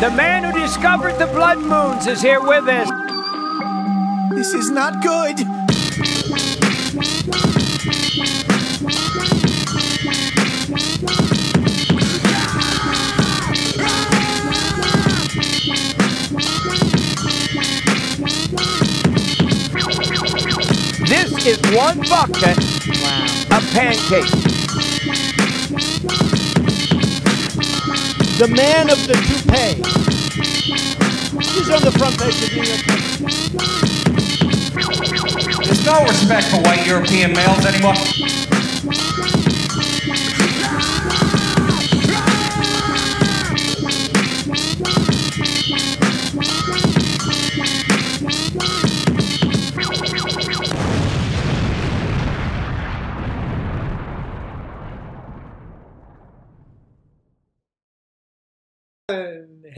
The man who discovered the blood moons is here with us. This is not good. This is one bucket of pancakes. The man of the toupee. He's on the front page of New York Times. There's no respect for white European males anymore.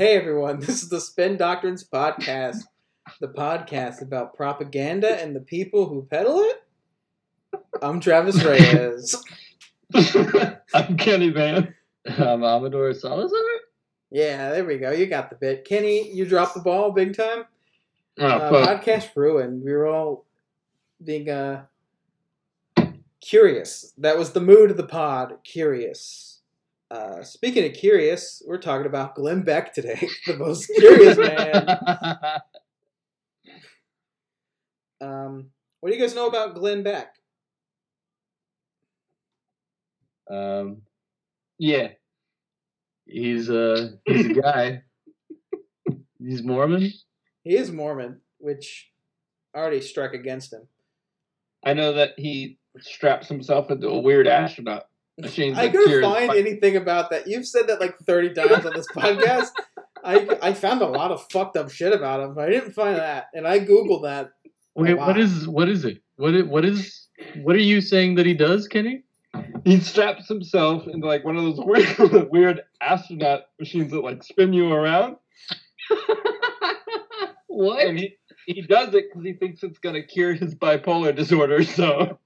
Hey everyone, this is the Spin Doctrines podcast, the podcast about propaganda and the people who peddle it. I'm Travis Reyes. I'm Kenny Van. I'm Amador Salazar. Yeah, there we go. You got the bit. Kenny, you dropped the ball big time. Oh, Uh, podcast ruined. We were all being uh, curious. That was the mood of the pod. Curious. Uh, speaking of curious, we're talking about Glenn Beck today, the most curious man. Um, what do you guys know about Glenn Beck? um, yeah, he's uh he's a guy. he's Mormon. He is Mormon, which already struck against him. I know that he straps himself into a weird astronaut machine. I that couldn't find fi- anything about that. You've said that like 30 times on this podcast. I, I found a lot of fucked up shit about him, but I didn't find that. And I Googled that. Wait, what is what is it? What is, what is what are you saying that he does, Kenny? He straps himself into like one of those weird, weird astronaut machines that like spin you around. What? And he he does it because he thinks it's gonna cure his bipolar disorder. So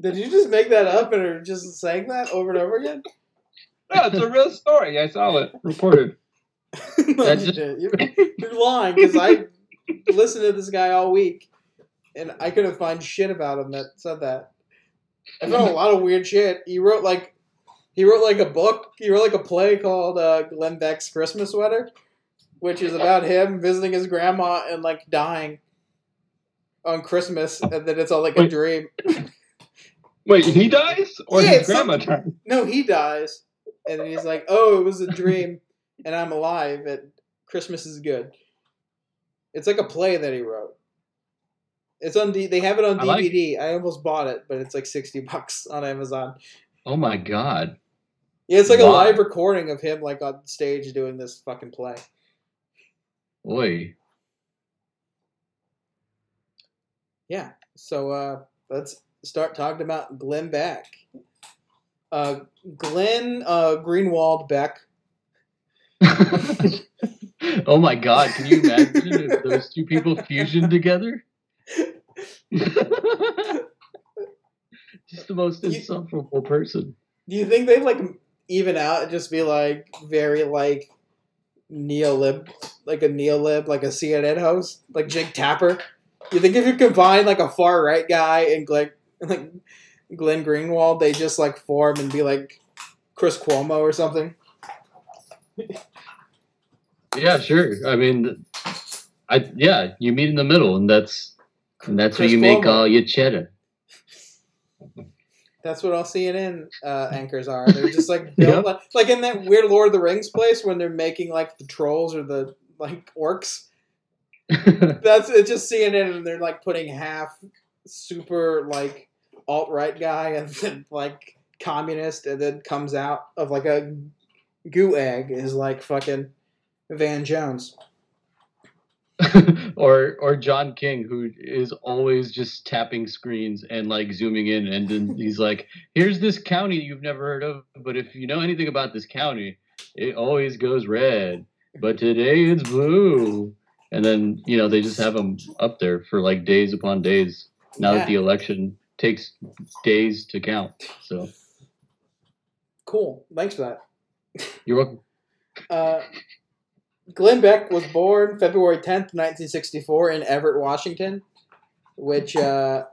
Did you just make that up and are just saying that over and over again? no, it's a real story. I saw it reported. no, you just... you're, you're lying because I listened to this guy all week and I couldn't find shit about him that said that. I found a lot of weird shit. He wrote like he wrote like a book. He wrote like a play called uh, Glenn Beck's Christmas Sweater, which is about him visiting his grandma and like dying on Christmas, and then it's all like a Wait. dream. Wait, he dies or Yeah, his some- grandma dies? No, he dies, and he's like, "Oh, it was a dream, and I'm alive, and Christmas is good." It's like a play that he wrote. It's on. D- they have it on I like DVD. I almost bought it, but it's like sixty bucks on Amazon. Oh my god. Yeah, it's like a live recording of him like on stage doing this fucking play. Oi. Yeah. So uh, let's start talking about Glenn Beck. Uh, Glenn uh, Greenwald Beck. oh my god, can you imagine if those two people fusion together? Just the most You- insufferable person. Do you think they'd like even out and just be like very like neolib, like a neolib, like a CNN host, like Jake Tapper? You think if you combine like a far right guy and Glenn, like Glenn Greenwald, they just like form and be like Chris Cuomo or something? Yeah, sure. I mean, I yeah, you meet in the middle, and that's and that's Chris where you make all your cheddar. That's what all CNN uh, anchors are. They're just like built like, like in that weird Lord of the Rings place when they're making like the trolls or the like orcs. That's it's just CNN and they're like putting half super like alt right guy and then like communist and then comes out of like a goo egg is like fucking Van Jones. or or John King, who is always just tapping screens and like zooming in, and then he's like, "Here's this county you've never heard of, but if you know anything about this county, it always goes red, but today it's blue." And then you know they just have him up there for like days upon days. Now Yeah. that the election takes days to count, so Cool. Thanks for that. you're welcome. Uh, Glenn Beck was born February 10th, 1964, in Everett, Washington, which uh,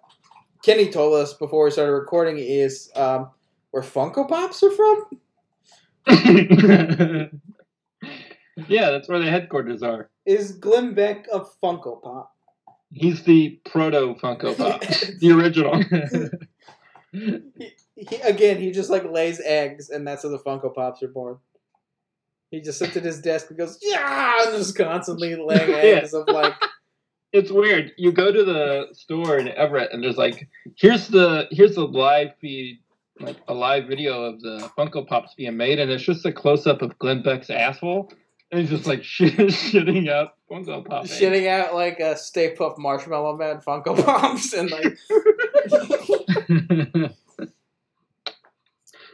Kenny told us before we started recording is um, where Funko Pops are from. yeah, that's where the headquarters are. Is Glenn Beck a Funko Pop? He's the proto Funko Pop, the original. He, he, again, he just like lays eggs, and that's how the Funko Pops are born. He just sits at his desk and goes, yeah, and just constantly laying eggs of like, It's weird. You go to the store in Everett, and there's like, here's the here's the live feed, like a live video of the Funko Pops being made, and it's just a close up of Glenn Beck's asshole, and he's just like shit, shitting out Funko Pop. shitting out like a Stay Puft Marshmallow Man Funko Pops, and like,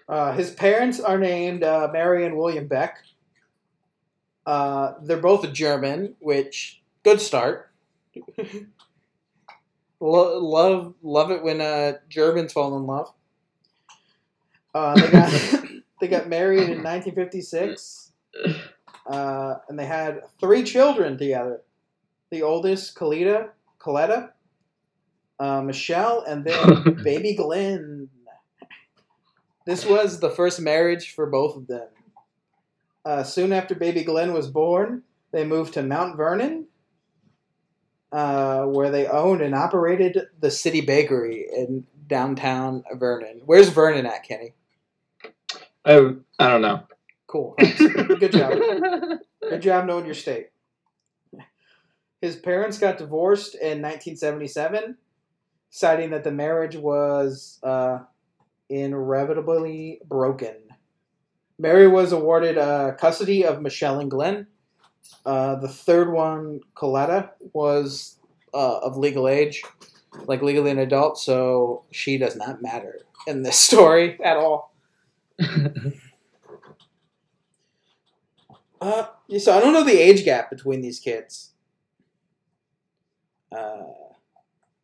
uh, his parents are named uh, Mary and William Beck. Uh, they're both German, which good start. Lo- love love it when uh, Germans fall in love. Uh, they got they got married in 1956, uh, and they had three children together. The oldest, Coletta, Coletta, uh, Michelle, and then baby Glenn. This was the first marriage for both of them. Uh, soon after baby Glenn was born, they moved to Mount Vernon, uh, where they owned and operated the City Bakery in downtown Vernon. Where's Vernon at, Kenny? I, I don't know. Cool. Good job. Good job knowing your state. His parents got divorced in 1977, citing that the marriage was uh, irrevotably broken. Mary was awarded uh, custody of Michelle and Glenn. Uh, the third one, Coletta, was uh, of legal age, like legally an adult, so she does not matter in this story at all. Uh, so I don't know the age gap between these kids. Uh,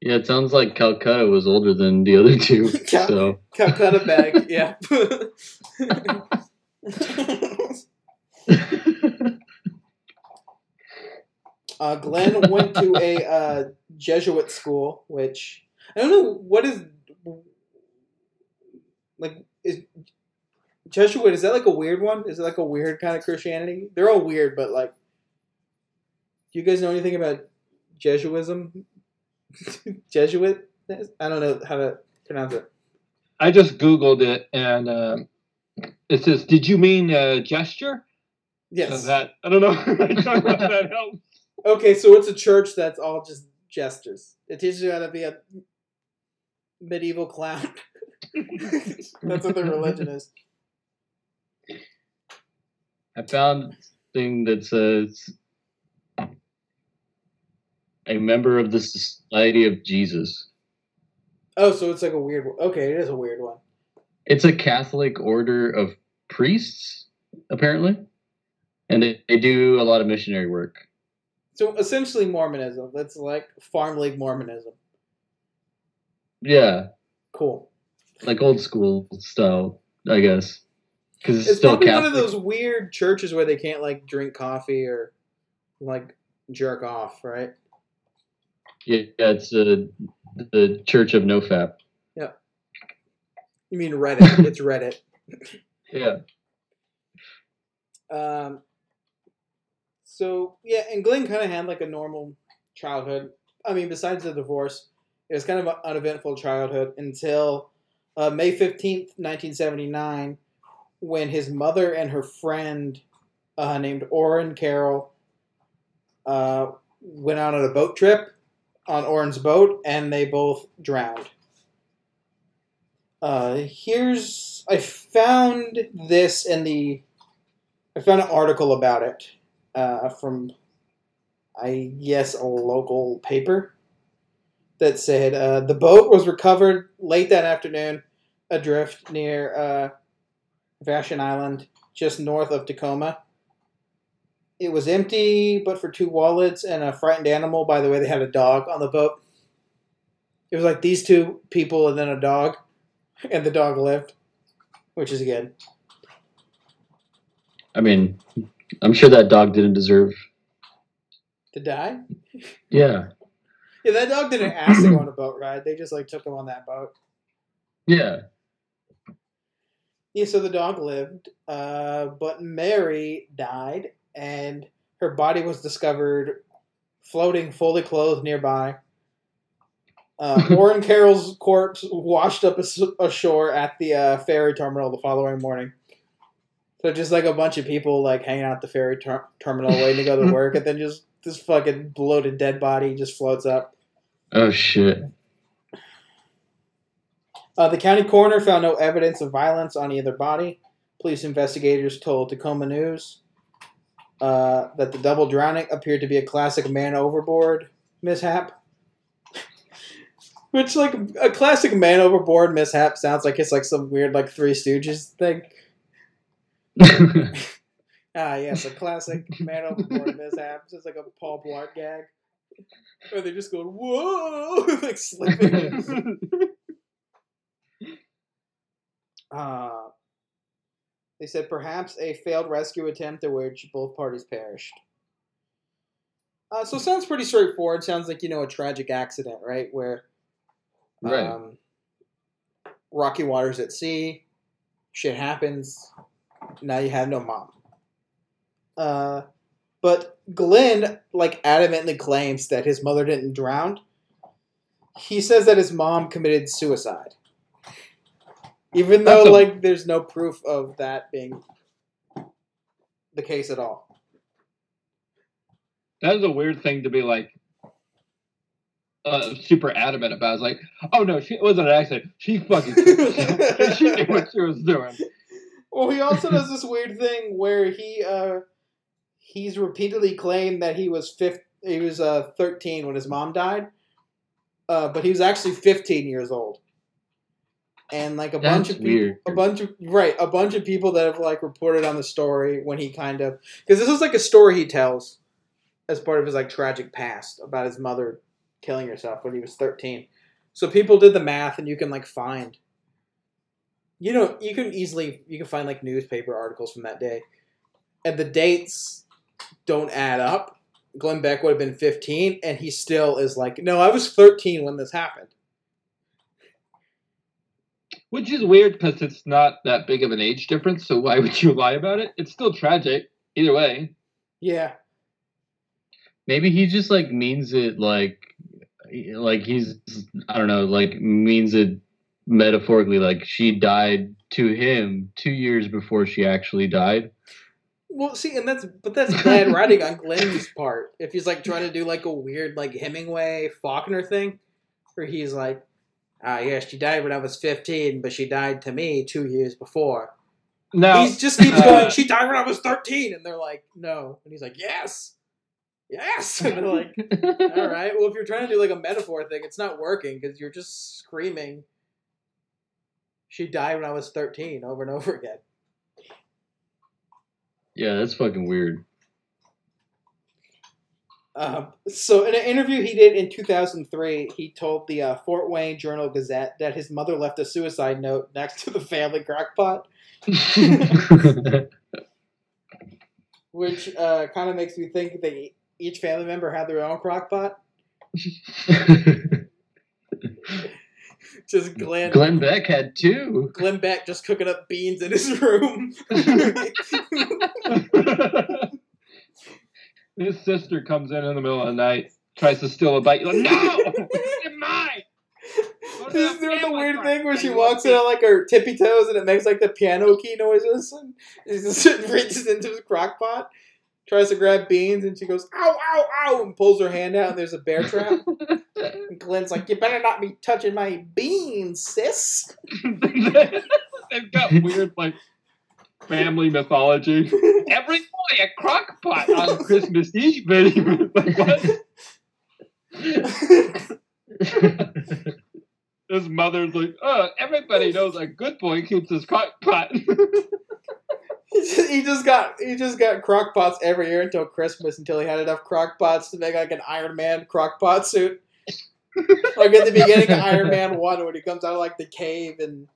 yeah, it sounds like Calcutta was older than the other two. Cal- so Calcutta bag, yeah. uh, Glenn went to a uh, Jesuit school, which I don't know what is like. Is Jesuit is that like a weird one? Is it like a weird kind of Christianity? They're all weird, but like, do you guys know anything about Jesuism? Jesuit? I don't know how to pronounce it. I just googled it, and um, it says, "Did you mean uh, gesture?" Yes. So that I don't know. I don't know if that helps. Okay, so it's a church that's all just gestures. It teaches you how to be a medieval clown. that's what their religion is. I found thing that says a member of the Society of Jesus. Oh, so it's like a weird one. Okay, it is a weird one. It's a Catholic order of priests, apparently, and they, they do a lot of missionary work. So essentially Mormonism. That's like farm league Mormonism. Yeah, Cool. like old school style, I guess. Because it's, It's still probably Catholic. one of those weird churches where they can't like drink coffee or like jerk off, right? Yeah, it's uh, the Church of NoFap. Yeah. You mean Reddit? it's Reddit. Yeah. Um, so yeah, and Glenn kind of had like a normal childhood. I mean, besides the divorce, it was kind of an uneventful childhood until uh, May fifteenth, nineteen seventy nine, when his mother and her friend uh, named Orrin Carroll uh, went out on a boat trip on Orrin's boat, and they both drowned. Uh, here's I found this in the I found an article about it uh, from, I guess, a local paper that said uh, the boat was recovered late that afternoon adrift near uh, Vashon Island, just north of Tacoma. It was empty, but for two wallets and a frightened animal. By the way, they had a dog on the boat. It was like these two people and then a dog, and the dog lived, which is good. I mean, I'm sure that dog didn't deserve. To die? Yeah, Yeah, that dog didn't ask to go on a boat ride. They just like took him on that boat. yeah. Yeah, so the dog lived, uh, but Mary died, and her body was discovered floating fully clothed nearby. Uh, Warren Carroll's corpse washed up ashore at the uh, ferry terminal the following morning. So just like a bunch of people like hanging out at the ferry ter- terminal waiting to go to work, and then just this fucking bloated dead body just floats up. Oh shit. Uh, the county coroner found no evidence of violence on either body. Police investigators told Tacoma News uh, that the double drowning appeared to be a classic man overboard mishap. Which, like, a classic man overboard mishap sounds like it's like some weird, like, Three Stooges thing. Ah, yes, a classic man overboard mishap. It's just like a Paul Blart gag. Or they're just going, whoa! like, slipping. Uh, they said perhaps a failed rescue attempt in which both parties perished. Uh, so it sounds pretty straightforward. Sounds like you know a tragic accident, right? Where right. um, rocky waters at sea, shit happens. Now you have no mom. Uh, but Glenn like adamantly claims that his mother didn't drown. He says that his mom committed suicide. Even though That's a- like there's no proof of that being the case at all. That is a weird thing to be like uh, super adamant about. It's like, oh no, she it wasn't an accident. She fucking she knew what she was doing. Well, he also does this weird thing where he uh he's repeatedly claimed that he was fifth he was uh 13 when his mom died. Uh but he was actually 15 years old. And like a bunch of people, weird. a bunch of right, a bunch of people that have like reported on the story when he kind of because this is like a story he tells as part of his like tragic past about his mother killing herself when he was 13. So people did the math and you can like find you know, you can easily you can find like newspaper articles from that day. And the dates don't add up. Glenn Beck would have been 15 and he still is like, "No, I was 13 when this happened." Which is weird because it's not that big of an age difference. So why would you lie about it? It's still tragic either way. Yeah. Maybe he just like means it like like he's I don't know, like means it metaphorically like she died to him 2 years before she actually died. Well, see, and that's but that's bad writing on Glenn's part. If he's like trying to do like a weird like Hemingway Faulkner thing, where he's like, "Ah, yeah, she died when I was 15, but she died to me two years before." No. he just keeps uh, going. She died when I was 13, and they're like, "No," and he's like, "Yes, yes," and they're like, "All right." Well, if you're trying to do like a metaphor thing, it's not working because you're just screaming. She died when I was 13 over and over again. Yeah, that's fucking weird. Um, so, in an interview he did in 2003, he told the uh, Fort Wayne Journal Gazette that his mother left a suicide note next to the family crockpot, which uh, kind of makes me think that each family member had their own crockpot. Just Glenn, Glenn Beck had two. Glenn Beck just cooking up beans in his room. his sister comes in in the middle of the night, tries to steal a bite. You're like, no, it's mine. She's doing the weird thing where she walks in on like her tippy toes and it makes like the piano key noises. And she just reaches into his crock pot, tries to grab beans, and she goes, ow, ow, ow, and pulls her hand out, and there's a bear trap. And Glenn's like, you better not be touching my beans, sis. They've got weird like family mythology. Every boy a crock pot on Christmas Eve, baby. Like, what? His mother's like, oh, everybody knows a good boy keeps his crock pot. he just- he just got he just got crock pots every year until Christmas until he had enough crock pots to make like an Iron Man crock pot suit. like at the beginning of Iron Man one when he comes out of like the cave and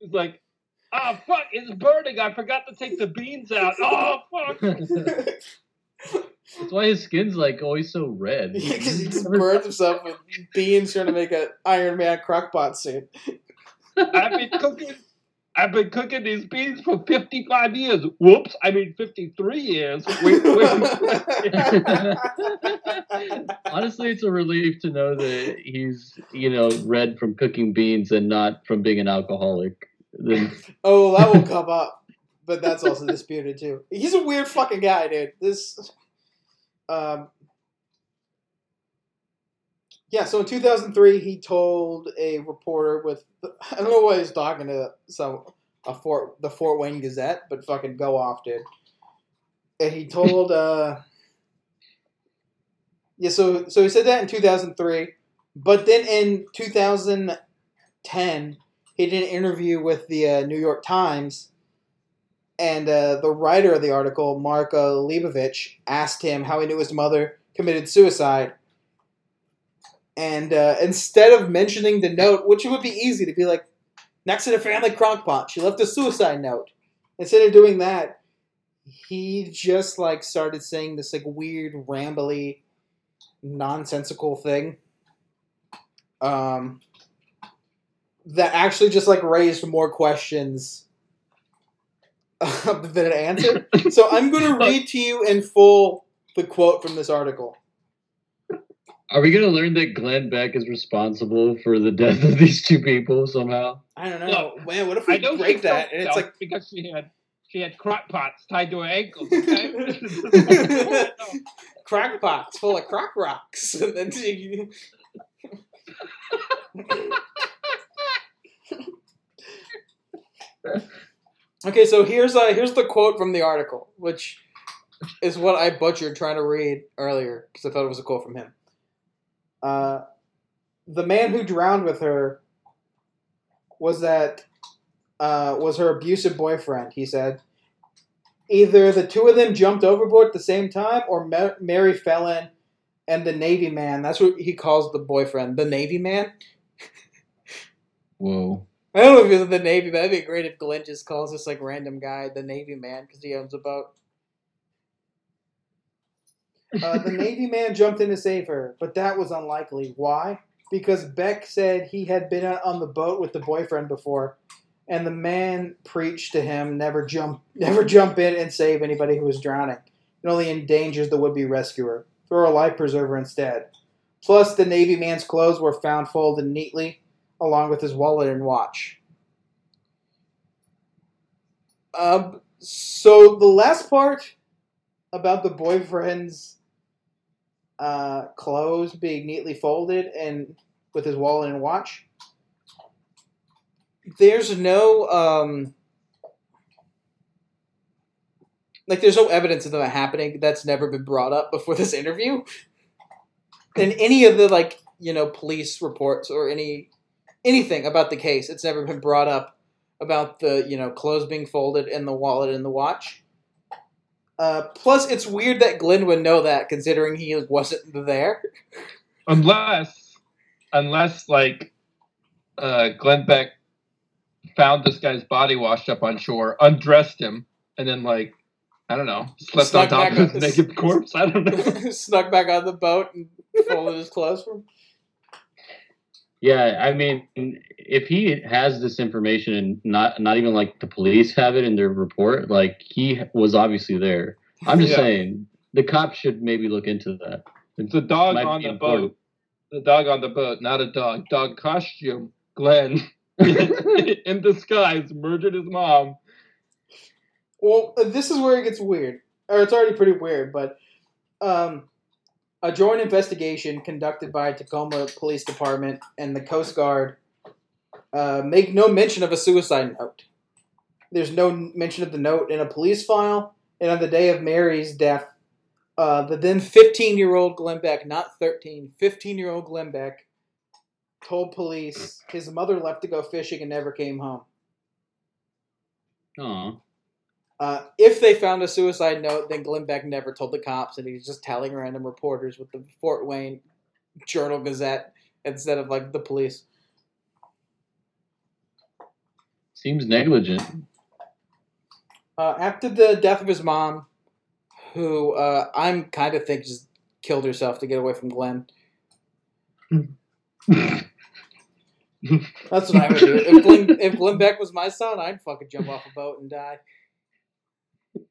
It's like, Oh fuck! It's burning. I forgot to take the beans out. Oh fuck! That's why his skin's like always so red. Because he just burns himself with beans trying to make an Iron Man crockpot suit. I've been cooking. I've been cooking these beans for 55 years. Whoops! I mean 53 years. Wait, wait. Honestly, it's a relief to know that he's, you know, red from cooking beans and not from being an alcoholic. Then oh, that will come up, but that's also disputed too. He's a weird fucking guy, dude. This, um, yeah. So in 2003, he told a reporter with I don't know why he's talking to some a Fort the Fort Wayne Gazette, but fucking go off, dude. And he told, uh, yeah. So so he said that in 2003, but then in 2010 he did an interview with the uh, New York Times, and uh, the writer of the article, Mark Leibovich, asked him how he knew his mother committed suicide. And uh, instead of mentioning the note, which would be easy to be like, next to the family crockpot, she left a suicide note. Instead of doing that, he just like started saying this like weird, rambly, nonsensical thing. Um, that actually just like raised more questions than it answered. so I'm going to read to you in full the quote from this article. are we gonna learn that Glenn Beck is responsible for the death of these two people somehow? I don't know, man. What if we break she that and it's like because she had she had crock pots tied to her ankles. Okay. crackpots full of crock rocks, and then you- okay, so here's uh here's the quote from the article, which is what I butchered trying to read earlier because I thought it was a quote from him. Uh, the man who drowned with her was that uh, was her abusive boyfriend. He said. Either the two of them jumped overboard at the same time, or Ma- Mary fell in, and the Navy man. That's what he calls the boyfriend, the Navy man. Whoa. I don't know if it's the Navy, but that'd be great if Glenn just calls this like random guy the Navy man because he owns a boat. Uh, the Navy man jumped in to save her, but that was unlikely. Why? Because Beck said he had been on the boat with the boyfriend before, and the man preached to him never jump, never jump in and save anybody who was drowning. It only endangers the would-be rescuer. Throw a life preserver instead. Plus, the Navy man's clothes were found folded neatly, along with his wallet and watch. Um, so the last part about the boyfriend's uh, clothes being neatly folded and with his wallet and watch. There's no um, like there's no evidence of that happening. That's never been brought up before this interview. In any of the like you know police reports or any anything about the case, it's never been brought up about the you know clothes being folded and the wallet and the watch. Uh, plus, it's weird that Glenn would know that, considering he wasn't there. unless, unless like, uh, Glenn Beck found this guy's body washed up on shore, undressed him, and then like, I don't know, slept Snuck on top of his naked corpse. I don't know. Snuck back on the boat and folded his clothes for him. Yeah, I mean, if he has this information and not not even like the police have it in their report, like he was obviously there. I'm just Yeah. saying the cops should maybe look into that. It's a dog on the important. boat. The dog on the boat, not a dog. Dog costume. Glenn in disguise murdered his mom. Well, this is where it gets weird, or it's already pretty weird. But um, a joint investigation conducted by Tacoma Police Department and the Coast Guard uh, make no mention of a suicide note. There's no mention of the note in a police file, and on the day of Mary's death, uh, the then 15 year old Glenn Beck, not 13, 15 year old Glenn Beck, told police his mother left to go fishing and never came home. Aw. Uh, if they found a suicide note, then Glenn Beck never told the cops, and he's just telling random reporters with the Fort Wayne Journal Gazette instead of like the police. Seems negligent. Uh, after the death of his mom, who uh, I'm kind of think just killed herself to get away from Glenn. That's what I would do. If Glenn, if Glenn Beck was my son, I'd fucking jump off a boat and die.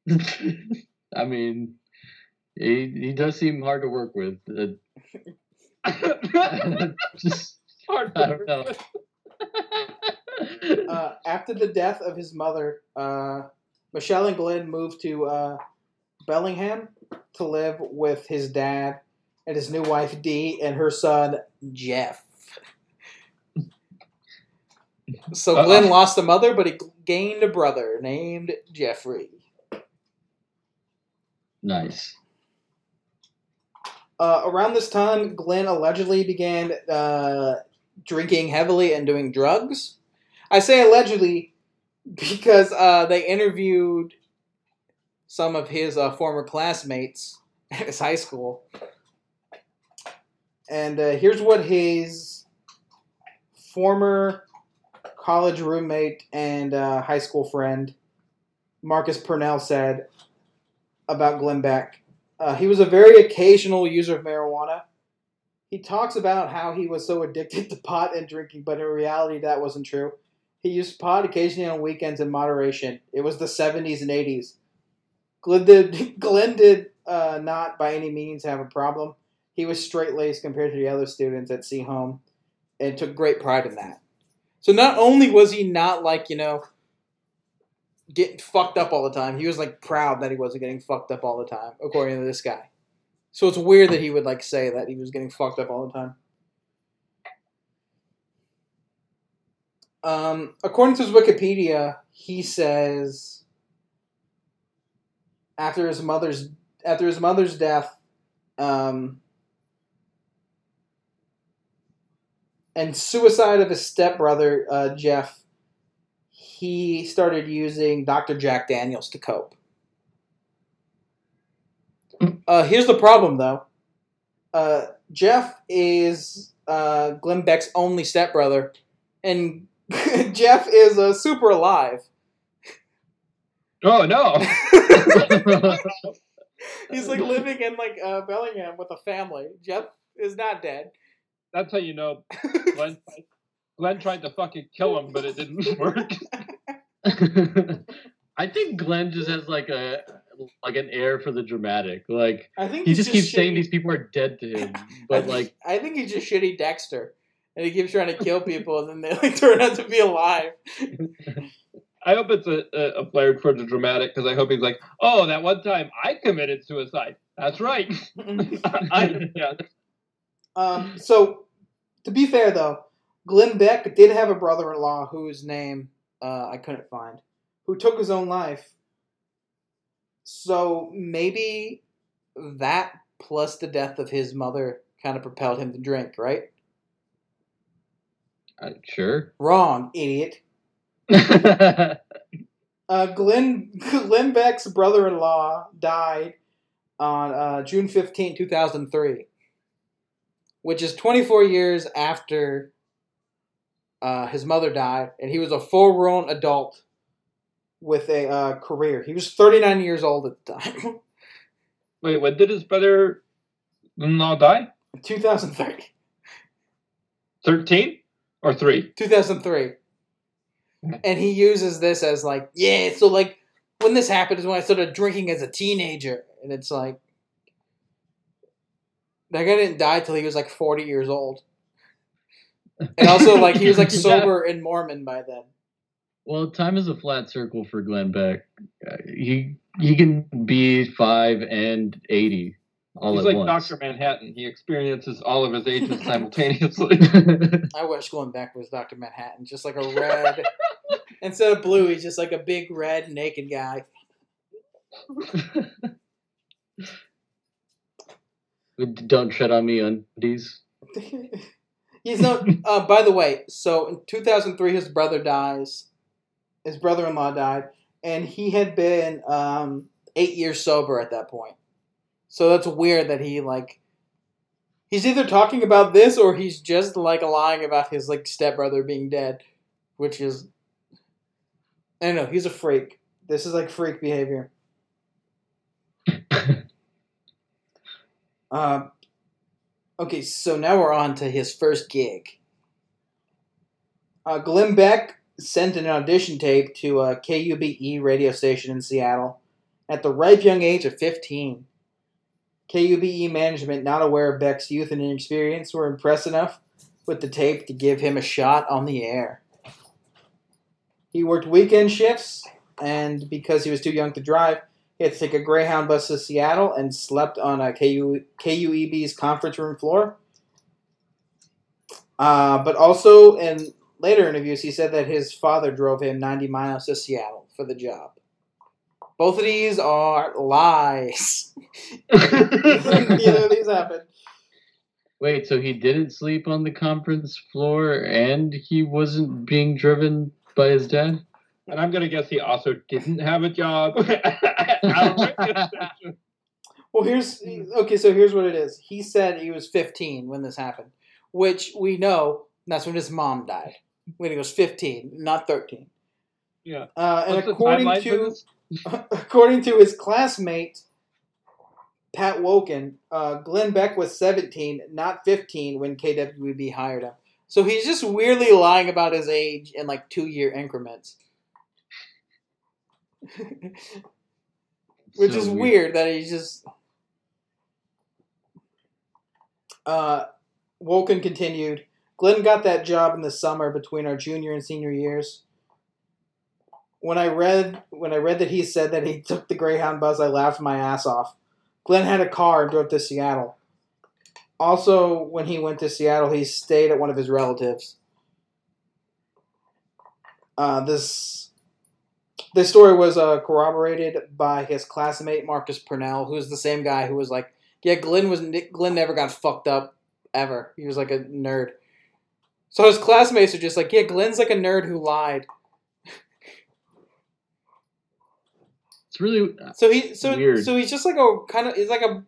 I mean, he he does seem hard to work with. Uh, just Hard I don't know. Uh, after the death of his mother, uh, Michelle and Glenn moved to uh, Bellingham to live with his dad and his new wife Dee and her son Jeff. So Glenn lost a mother, but he gained a brother named Jeffrey. Nice. Uh, around this time, Glenn allegedly began uh, drinking heavily and doing drugs. I say allegedly because uh, they interviewed some of his uh, former classmates at his high school. And uh, here's what his former college roommate and uh, high school friend, Marcus Purnell, said about Glenn Beck. Uh, he was a very occasional user of marijuana. He talks about how he was so addicted to pot and drinking, but in reality, that wasn't true. He used pot occasionally on weekends in moderation. It was the 70s and 80s. Glenn did, Glenn did uh, not by any means have a problem. He was straight laced compared to the other students at Sehome and took great pride in that. So not only was he not like, you know, getting fucked up all the time, he was like proud that he wasn't getting fucked up all the time, according to this guy. So it's weird that he would like say that he was getting fucked up all the time. Um, according to his Wikipedia, he says after his mother's after his mother's death, um, and suicide of his stepbrother uh, Jeff, he started using Dr. Jack Daniels to cope. Uh, here's the problem, though. Uh, Jeff is uh, Glenn Beck's only stepbrother, and Jeff is uh, super alive. Oh no! He's like living in like uh, Bellingham with a family. Jeff is not dead. That's how you know Glenn. Glenn tried to fucking kill him, but it didn't work. I think Glenn just has like a like an air for the dramatic. Like I think he he's just keeps saying these people are dead to him, I but think- like I think he's just shitty Dexter, and he keeps trying to kill people, and then they like turn out to be alive. I hope it's a, a, a flared for the dramatic because I hope he's like, oh, that one time I committed suicide. That's right. I, yeah. Um, so, to be fair though, Glenn Beck did have a brother-in-law whose name uh, I couldn't find, who took his own life. So maybe that plus the death of his mother kind of propelled him to drink, right? uh, sure. Wrong, idiot. Uh, Glenn Glenn Beck's brother-in-law died on uh, June 15, 2003, which is 24 years after uh, his mother died, and he was a full-grown adult with a uh, career. He was 39 years old at the time. Wait, when did his brother-in-law die? 2003. Thirteen or three? 2003. And he uses this as like, yeah, so like when this happened is when I started drinking as a teenager. And it's like, that guy didn't die till he was like 40 years old. And also, like, he was like Yeah. sober and Mormon by then. Well, time is a flat circle for Glenn Beck. Uh, he he can be five and eighty all He's at like once. Doctor Manhattan. He experiences all of his ages simultaneously. I wish Glenn Beck was Dr. Manhattan, just like a red. Instead of blue, he's just like a big red naked guy. Don't tread on me, undies. He's not. Uh, by the way, so in 2003, his brother dies. His brother-in-law died, and he had been um, eight years sober at that point. So that's weird that he like. He's either talking about this or he's just like lying about his like stepbrother being dead, which is I know he's a freak. This is like freak behavior. Uh, okay, so now we're on to his first gig. Uh, Glenn Beck sent an audition tape to a KUBE radio station in Seattle at the ripe young age of 15. KUBE management, not aware of Beck's youth and inexperience, were impressed enough with the tape to give him a shot on the air. He worked weekend shifts, and because he was too young to drive, he had to take a Greyhound bus to Seattle and slept on a KU, KUEB's conference room floor. Uh, but also, in later interviews, he said that his father drove him 90 miles to Seattle for the job. Both of these are lies. Neither of these happened. Wait, so he didn't sleep on the conference floor and he wasn't being driven by his dad? And I'm gonna guess he also didn't have a job. I don't know. Well, here's okay. So here's what it is. He said he was 15 when this happened, which we know that's when his mom died. When he was 15, not 13. yeah. Uh, and What's according to according to his classmate Pat Woken, uh, Glenn Beck was 17, not 15, when KWB hired him. So he's just weirdly lying about his age in like two year increments, which So is weird. that he's just. Uh, Woken continued. Glenn got that job in the summer between our junior and senior years. When I read when I read that he said that he took the Greyhound bus, I laughed my ass off. Glenn had a car and drove to Seattle. Also, when he went to Seattle, he stayed at one of his relatives. Uh, this this story was uh, corroborated by his classmate Marcus Purnell, who's the same guy who was like, "Yeah, Glenn was Glenn never got fucked up ever. He was like a nerd." So his classmates are just like, "Yeah, Glenn's like a nerd who lied." It's really So he so Weird. so he's just like a kind of he's like a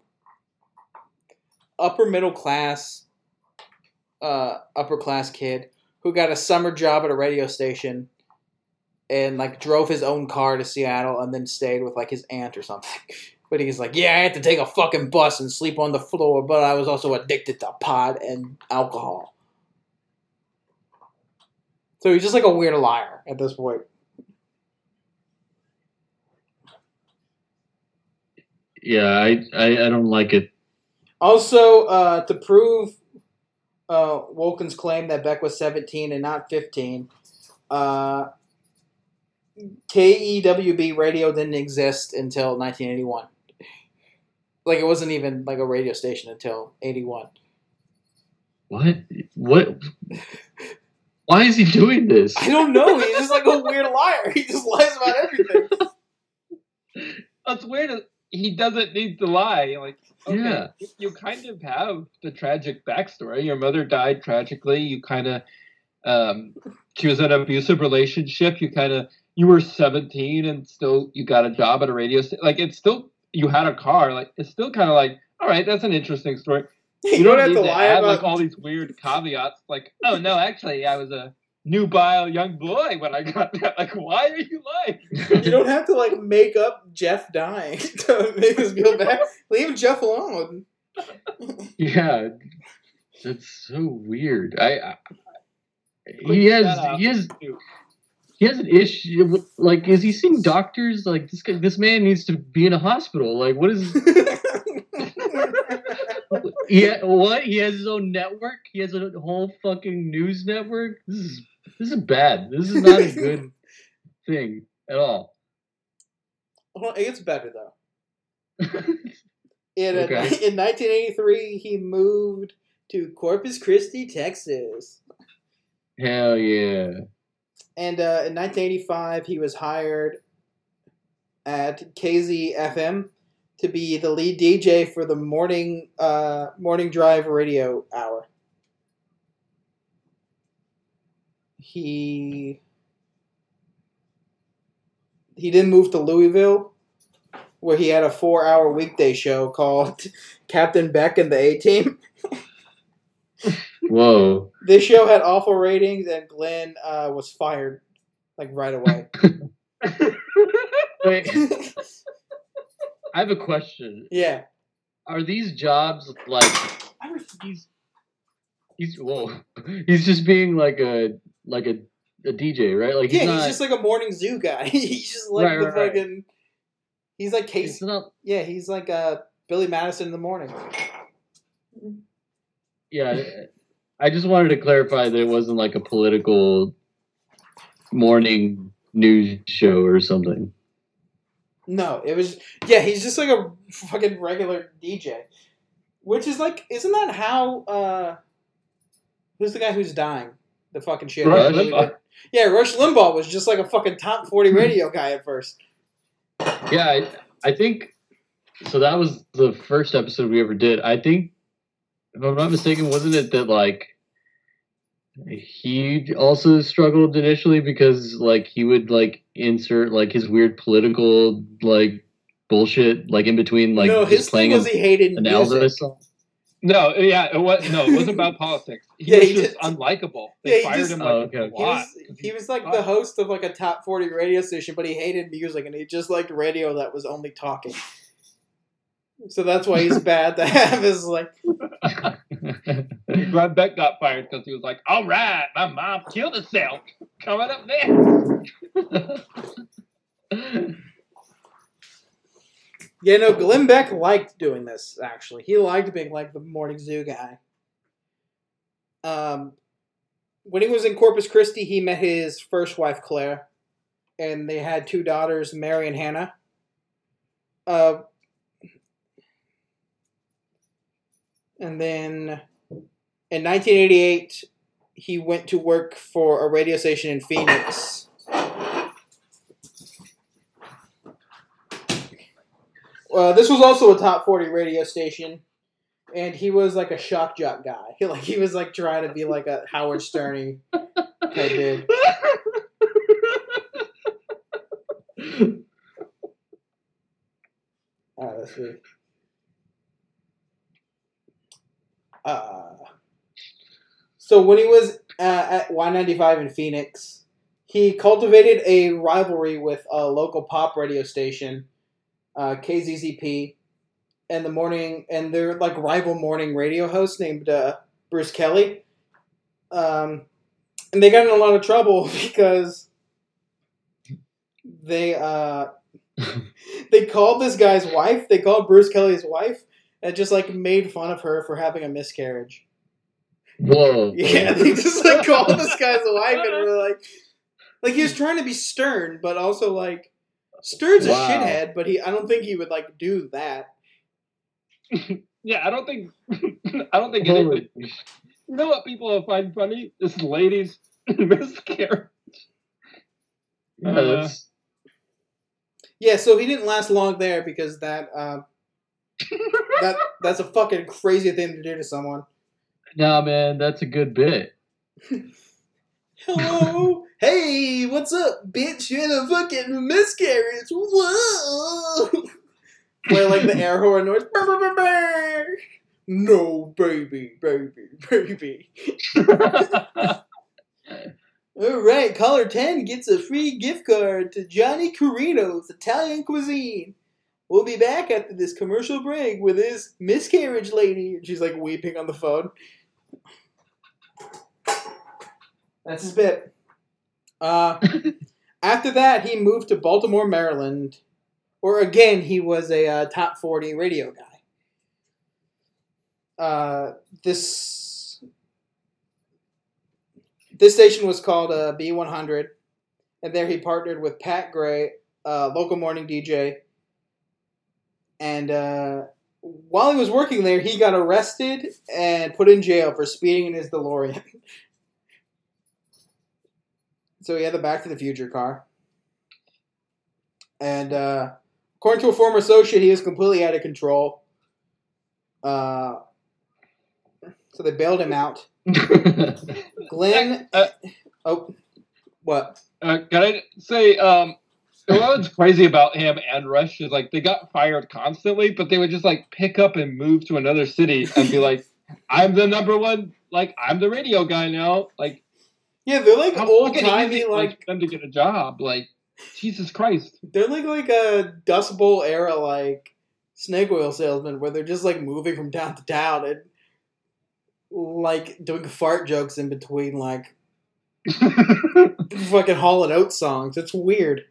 upper middle class uh upper class kid who got a summer job at a radio station and like drove his own car to Seattle and then stayed with like his aunt or something. But he's like, "Yeah, I had to take a fucking bus and sleep on the floor, but I was also addicted to pot and alcohol." So he's just like a weird liar at this point. yeah, I, I I don't like it. Also, uh, to prove uh, Wolken's claim that Beck was 17 and not 15, uh, KEWB radio didn't exist until 1981. Like, it wasn't even like a radio station until 81. What? What? Why is he doing this? I don't know. He's just like a weird liar. He just lies about everything. That's weird. He doesn't need to lie. Like, okay, Yeah. you, you kind of have the tragic backstory. Your mother died tragically. You kind of, um, she was in an abusive relationship. You kind of, you were 17 and still you got a job at a radio station. Like, it's still, you had a car. Like, it's still kind of like, all right, that's an interesting story. You, You don't, have to lie add about like all these weird caveats. Like, oh no, actually, I was a nubile young boy when I got that. Like, why are you lying? You don't have to like make up Jeff dying to make us feel bad. Leave Jeff alone. Yeah, that's so weird. I, I he has he has to- he has an issue. with- Like, is he seeing doctors? Like this guy, this man needs to be in a hospital. Like, what is? Yeah, what? He has his own network. He has a whole fucking news network. This is this is bad. This is not a good thing at all. Well, it gets better though. In, Okay. in 1983, he moved to Corpus Christi, Texas. Hell yeah. And uh, in 1985, he was hired at KZFM to be the lead DJ for the morning uh, morning drive radio hour. He he then moved to Louisville, where he had a four-hour weekday show called Captain Beck and the A Team. Whoa. This show had awful ratings, and Glenn uh, was fired like right away. Wait, I have a question. yeah. Are these jobs like he's he's whoa he's just being like a like a, a DJ, right? Like he's yeah, not he's just like a morning zoo guy. he's just like Right, the right, right. fucking. He's like it's Casey. not Yeah, he's like uh, Billy Madison in the morning. yeah. I just wanted to clarify that it wasn't like a political morning news show or something. No, it was yeah. He's just like a fucking regular DJ, which is like, isn't that how? uh Who's the guy who's dying? The fucking shit. Rush Limbaugh. Yeah, Rush Limbaugh was just like a fucking top forty radio guy at first. Yeah, I, I think so. That was the first episode we ever did. I think, if I'm not mistaken, wasn't it that like he also struggled initially because like he would like insert like his weird political like bullshit like in between like no, his playing thing was an, he hated an music. Elvis song. No, yeah, it was no, it wasn't about politics. He Yeah, was he just just- unlikable. They he fired just- him Oh, like okay. a He lot. was he was like the host of like a top forty radio station, but he hated music and he just liked radio that was only talking. So that's why he's bad to have his like Brad Beck got fired because he was like, "All right, my mom killed herself." Coming up next. Yeah, no, Glenn Beck liked doing this, actually. He liked being like the morning zoo guy. Um, when he was in Corpus Christi, he met his first wife, Claire, and they had two daughters, Mary and Hannah. Uh, and then in 1988, he went to work for a radio station in Phoenix. Uh, this was also a top 40 radio station, and he was like a shock jock guy. He like he was like trying to be like a Howard Sterny type dude. Let's see. Uh, so when he was uh, at Y95 in Phoenix, he cultivated a rivalry with a local pop radio station, uh, KZZP, and the morning and their like rival morning radio host named uh, Bruce Kelly. Um, and they got in a lot of trouble because they uh, they called this guy's wife. They called Bruce Kelly's wife and just like made fun of her for having a miscarriage. Whoa. Yeah, they just like called this guy's wife and were like, like he was trying to be stern, but also like Stern's Wow. a shithead, but he I don't think he would like do that. yeah, I don't think. I don't think. Holy It, you know what people will find funny? This lady's miscarriage. Yeah, Uh, Yeah, so he didn't last long there because that uh, that that's a fucking crazy thing to do to someone. nah, man, that's a good bit. Hello, hey, what's up, bitch? You had a fucking miscarriage. Whoa! Play like the air horn noise. No, baby, baby, baby. All right, caller 10 gets a free gift card to Johnny Carino's Italian Cuisine. We'll be back after this commercial break with this miscarriage lady. And she's like weeping on the phone. That's his bit. Uh, after that, he moved to Baltimore, Maryland, where again he was a uh, top 40 radio guy. Uh, this this station was called uh, B100, and there he partnered with Pat Gray, uh, local morning DJ. And uh, while he was working there, he got arrested and put in jail for speeding in his DeLorean. so he had the Back to the Future car. And uh, according to a former associate, he was completely out of control. Uh, so they bailed him out. Glenn. Uh, oh, what? Uh, can I say, um, what's crazy about him and Rush is like they got fired constantly, but they would just like pick up and move to another city and be like, "I'm the number one, like I'm the radio guy now." Like Yeah, they're like old timey, like them to get a job. Like Jesus Christ. They're like like a Dust Bowl era like snake oil salesman where they're just like moving from town to town and like doing fart jokes in between like fucking Hall and Oates songs. It's weird.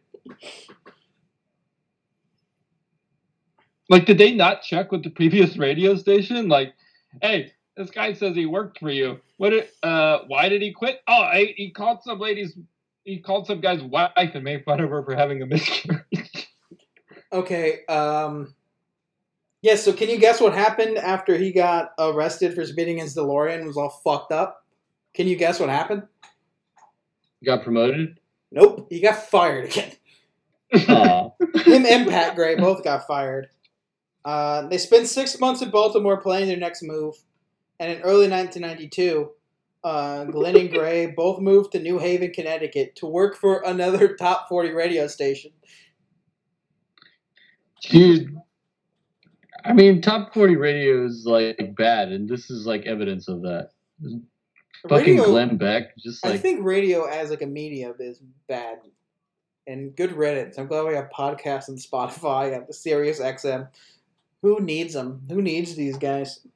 Like, did they not check with the previous radio station? Like, hey, this guy says he worked for you. What? Did, uh, why did he quit? Oh, I, he called some lady's. He called some guy's wife and made fun of her for having a miscarriage. Okay, um Yeah, so can you guess what happened after he got arrested for speeding his DeLorean and was all fucked up? Can you guess what happened? Got promoted. Nope, he got fired again. Aw. Him and Pat Gray both got fired. Uh, they spent six months in Baltimore planning their next move, and in early 1992, uh, Glenn and Gray both moved to New Haven, Connecticut, to work for another top 40 radio station. Dude, I mean, top forty radio is like bad, and this is like evidence of that. Fucking Radio- Glenn Beck, just I like think radio as like a medium is bad, and good riddance. I'm glad we have podcasts and Spotify and the Sirius XM. Who needs them? Who needs these guys?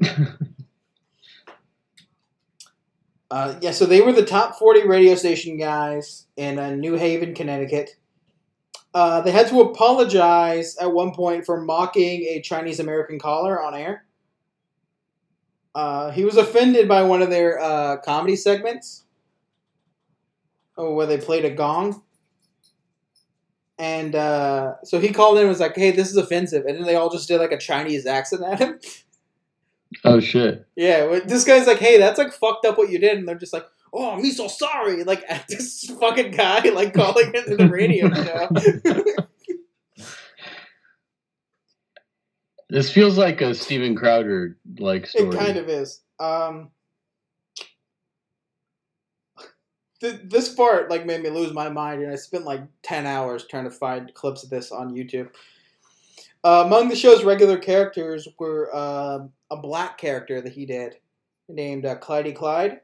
Uh, yeah, so they were the top 40 radio station guys in uh, New Haven, Connecticut. Uh, they had to apologize at one point for mocking a Chinese American caller on air. Uh, he was offended by one of their uh, comedy segments, where they played a gong. And uh, so he called in and was like, hey, this is offensive. And then they all just did like a Chinese accent at him. oh shit. Yeah, this guy's like, "Hey, that's like fucked up what you did," and they're just like, "Oh, I'm so sorry." Like at this fucking guy like calling into the radio show. This feels like a Steven Crowder like story. it kind of is. Um, th- this part like made me lose my mind, and I spent like ten hours trying to find clips of this on YouTube. Uh, among the show's regular characters were uh, a black character that he did, named uh, Clydie Clyde.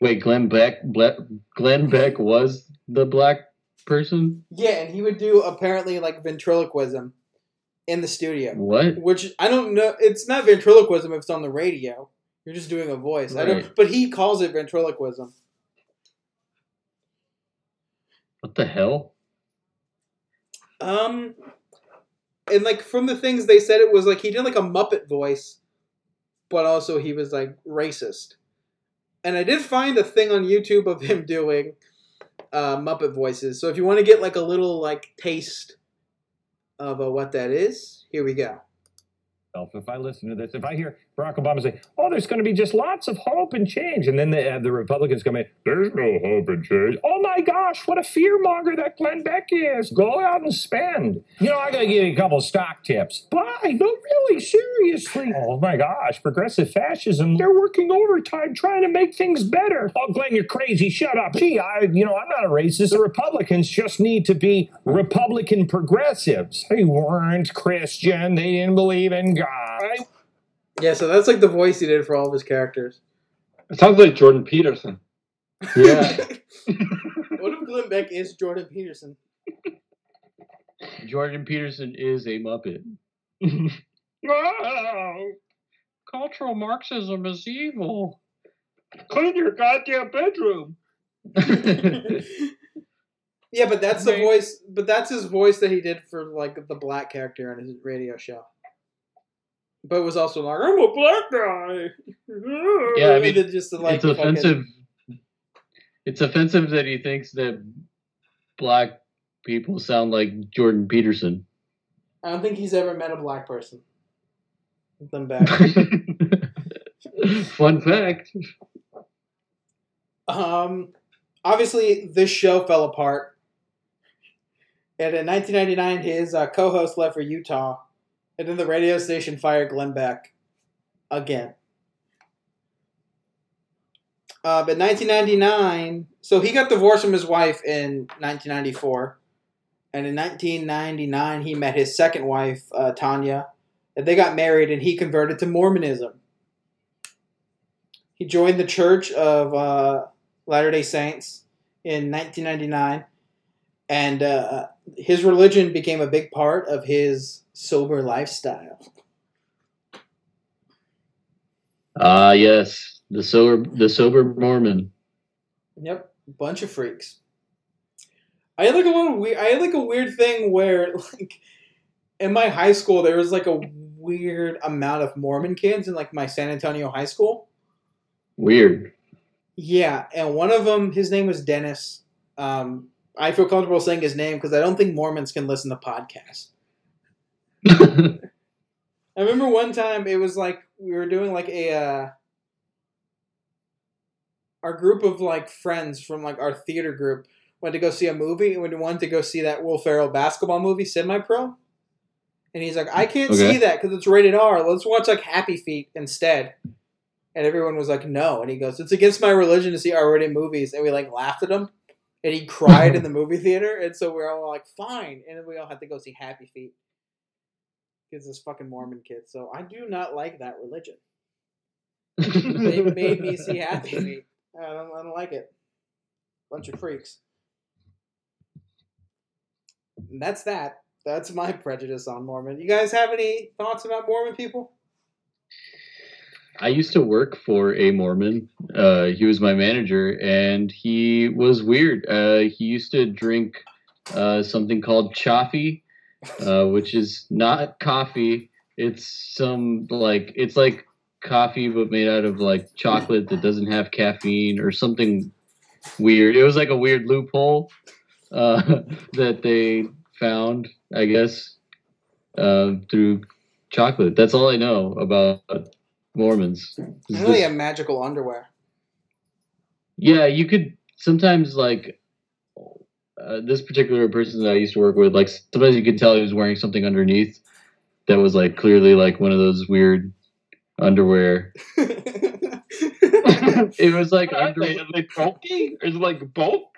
Wait, Glenn Beck, Ble- Glenn Beck was the black person. Yeah, and he would do apparently like ventriloquism in the studio, What? which I don't know. It's not ventriloquism if it's on the radio. You're just doing a voice. I don't. But he calls it ventriloquism. What the hell? Um, and like from the things they said, it was like he did like a Muppet voice, but also he was like racist. And I did find a thing on YouTube of him doing uh, Muppet voices. So if you want to get like a little like taste of uh, what that is, here we go. If I listen to this, if I hear Barack Obama say, "Oh, there's going to be just lots of hope and change," and then they have uh, the Republicans come in, "There's no hope and change." Oh my gosh, what a fear monger that Glenn Beck is! Go out and spend. You know, I got to give you a couple stock tips. Buy, no, really, seriously. Oh my gosh, progressive fascism—they're working overtime trying to make things better. Oh, Glenn, you're crazy. Shut up. Gee, I, you know, I'm not a racist. The Republicans just need to be Republican progressives. They weren't Christian. They didn't believe in God. Yeah, so that's like the voice he did for all of his characters. It sounds like Jordan Peterson. Yeah. what if Glenn Beck is Jordan Peterson? Jordan Peterson is a Muppet. Oh, Cultural Marxism is evil. clean your goddamn bedroom. Yeah, but that's the voice. But that's his voice that he did for like the black character on his radio show. But it was also like I'm a black guy. Yeah, I mean, then just like it's fucking- offensive. It's offensive that he thinks that black people sound like Jordan Peterson. I don't think he's ever met a black person. Them back. Fun fact. Um, obviously, this show fell apart. And in 1999, his uh, co-host left for Utah, and then the radio station fired Glenn Beck again. Uh, but 1999, so he got divorced from his wife in 1994, and in 1999 he met his second wife, uh, Tanya, and they got married, and he converted to Mormonism. He joined the Church of uh, Latter Day Saints, in 1999, and uh, his religion became a big part of his sober lifestyle. Ah, yes, the sober, the sober Mormon. Yep, bunch of freaks. I had like a little weird. I had like a weird thing where like in my high school there was like a weird amount of Mormon kids in like my San Antonio high school. Weird. Yeah, and one of them, his name was Dennis. Um, I feel comfortable saying his name because I don't think Mormons can listen to podcasts. I remember one time it was like we were doing like a uh, our group of like friends from like our theater group went to go see a movie and we wanted to go see that Will Ferrell basketball movie Semi Pro. And he's like, I can't Okay. see that because it's rated R. Let's watch like Happy Feet instead. And everyone was like, no. And he goes, it's against my religion to see R-rated movies. And we like laughed at him. And he cried in the movie theater. And so we are all like, fine. And then we all had to go see Happy Feet. Because this fucking Mormon kid. So I do not like that religion. They made me see Happy Feet. I don't, I don't like it. Bunch of freaks. And that's that. That's my prejudice on Mormon. You guys have any thoughts about Mormon people? I used to work for a Mormon. Uh, he was my manager, and he was weird. Uh, he used to drink uh, something called chaffee, uh, which is not coffee. It's some like it's like coffee, but made out of like chocolate that doesn't have caffeine or something weird. It was like a weird loophole uh, that they found, I guess, uh, through chocolate. That's all I know about Mormons. I Is know they this- have magical underwear. yeah, you could sometimes like uh, this particular person that I used to work with. Like sometimes you could tell he was wearing something underneath that was like clearly like one of those weird underwear. it was like What are they? under Are they bulky? Is it like bulk?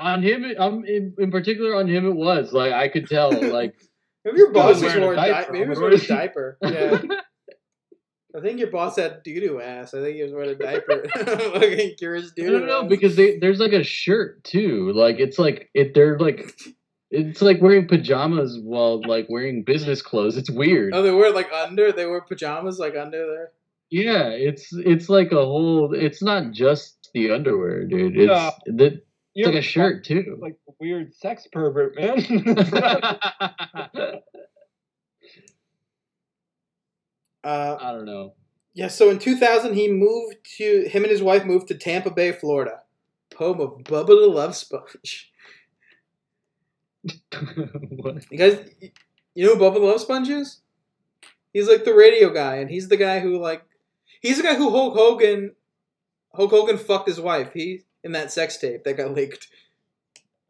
on him. Um, in, in particular on him, it was like I could tell like. Maybe your boss was just wearing a wore a di- diaper. maybe he was wearing a diaper. Yeah. I think your boss had doo doo ass. I think he was wearing a diaper. Fucking curious I doo don't know because they, there's like a shirt too. Like it's like it. They're like it's like wearing pajamas while like wearing business clothes. It's weird. Oh, they wear like under. They wear pajamas like under there. Yeah, it's it's like a whole. It's not just the underwear, dude. It's Yeah. the, it's You're like a shirt too. Like a weird sex pervert, man. Uh, I don't know. yeah. So in 2000, he moved to him and his wife moved to Tampa Bay, Florida, home of Bubba the Love Sponge. what? You guys, you know who Bubba the Love Sponge is? He's like the radio guy, and he's the guy who like, he's the guy who Hulk Hogan, Hulk Hogan fucked his wife. He in that sex tape that got leaked.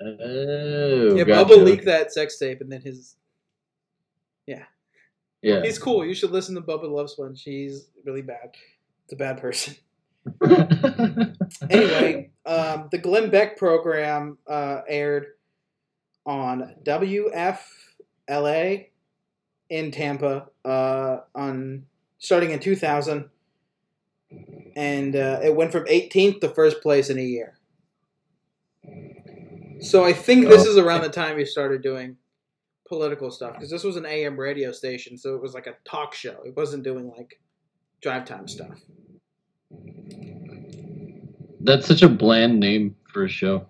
Oh, yeah, gotcha. Bubba leaked that sex tape, and then his. Yeah. He's cool. You should listen to Bubba Love Sponge. He's really bad. It's a bad person. Anyway, um, the Glenn Beck program uh, aired on WFLA in Tampa uh, on starting in 2000, and uh, it went from 18th to first place in a year. So I think this Oh. is around the time he started doing political stuff because this was an AM radio station, so it was like a talk show. It wasn't doing like drive time stuff. That's such a bland name for a show.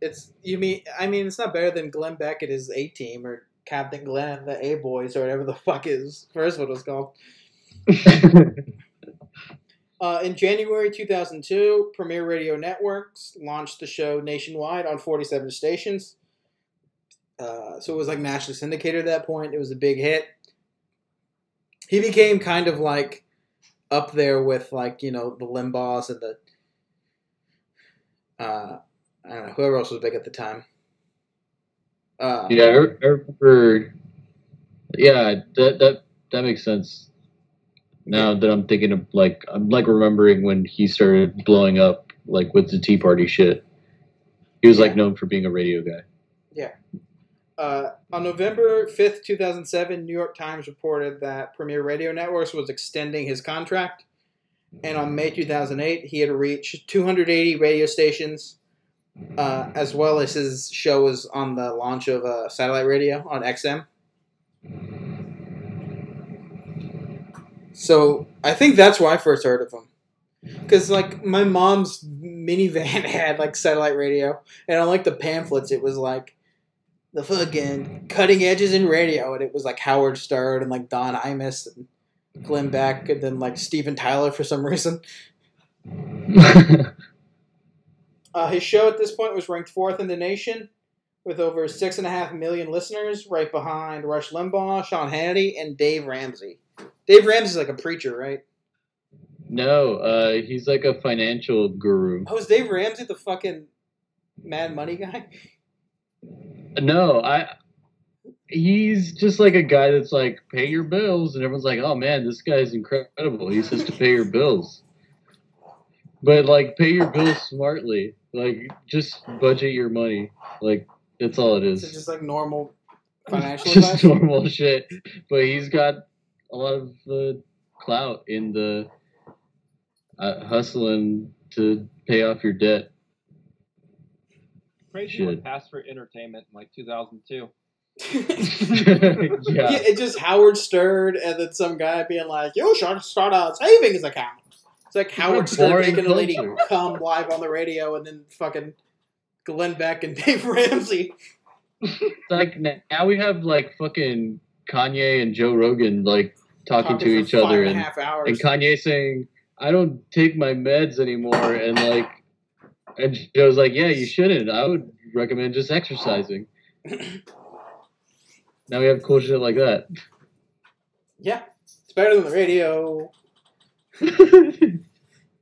It's you mean I mean it's not better than Glenn Beck at his A team or Captain Glenn the A boys or whatever the fuck his first one was called. Uh, in January 2002, Premier Radio Networks launched the show nationwide on 47 stations. Uh, so it was like nationally syndicated at that point. It was a big hit. He became kind of like up there with like you know the Limbaughs and the uh, I don't know whoever else was big at the time. Uh, yeah, I, remember. Yeah, that that that makes sense. Now that I'm thinking of like I'm like remembering when he started blowing up like with the Tea Party shit. He was like known for being a radio guy. Uh, on November 5th, 2007, New York Times reported that Premier Radio Networks was extending his contract And on May 2008, he had reached 280 radio stations, uh, as well as his show was on the launch of uh, satellite radio on XM. So I think that's where I first heard of him. Because, like, my mom's minivan had, like, satellite radio, and on, like, the pamphlets, it was, like, the fucking cutting edges in radio, and it was, like, Howard Stern and, like, Don Imus and Glenn Beck, and then, like, Steven Tyler for some reason. Uh, his show at this point was ranked fourth in the nation with over six and a half million listeners, right behind Rush Limbaugh, Sean Hannity, and Dave Ramsey. Dave Ramsey's like a preacher, right? no, uh, he's like a financial guru. Oh, is Dave Ramsey the fucking Mad Money guy? No, I. He's just like a guy that's like, pay your bills, and everyone's like, oh man, this guy's incredible. He says to pay your bills. But like, pay your bills smartly. Like, just budget your money. Like, that's all it Is just like normal financial just advice? normal shit. But he's got a lot of uh, clout in the uh, hustling to pay off your debt. Crazy Shit. what passed for entertainment in like 2002. yeah. Yeah, it's just Howard Stern and then some guy being like, "You should start a savings account." It's like Howard Stern boring making a lady come live on the radio, and then fucking Glenn Beck and Dave Ramsey. like now we have like fucking Kanye and Joe Rogan like talking, to each other and and, half hours. and Kanye saying, I don't take my meds anymore and like and Joe's like, Yeah, you shouldn't. I would recommend just exercising. now we have cool shit like that. yeah, it's better than the radio.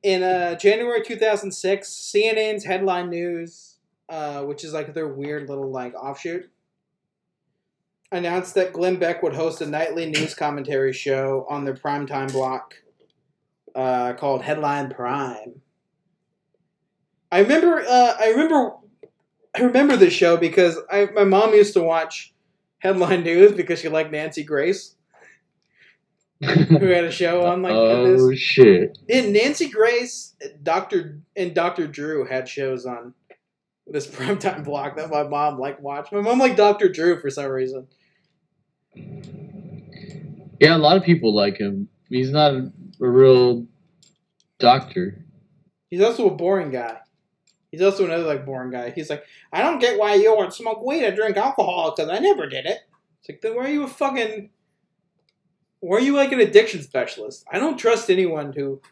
In uh, January 2006, CNN's headline news, uh, which is like their weird little like offshoot, announced that Glenn Beck would host a nightly news commentary show on their primetime block uh, called Headline Prime. I remember, uh, I remember, I remember this show because I, my mom used to watch Headline News because she liked Nancy Grace, who had a show on like this. oh shit. And Nancy Grace, Doctor and Doctor Drew had shows on this primetime block that my mom like watched. My mom liked Doctor Drew for some reason. Yeah, a lot of people like him. He's not a, a real doctor. He's also a boring guy. He's also another like boring guy. He's like, I don't get why you would smoke weed or drink alcohol because I never did it. It's like, then why are you a fucking? Why are you like an addiction specialist? I don't trust anyone who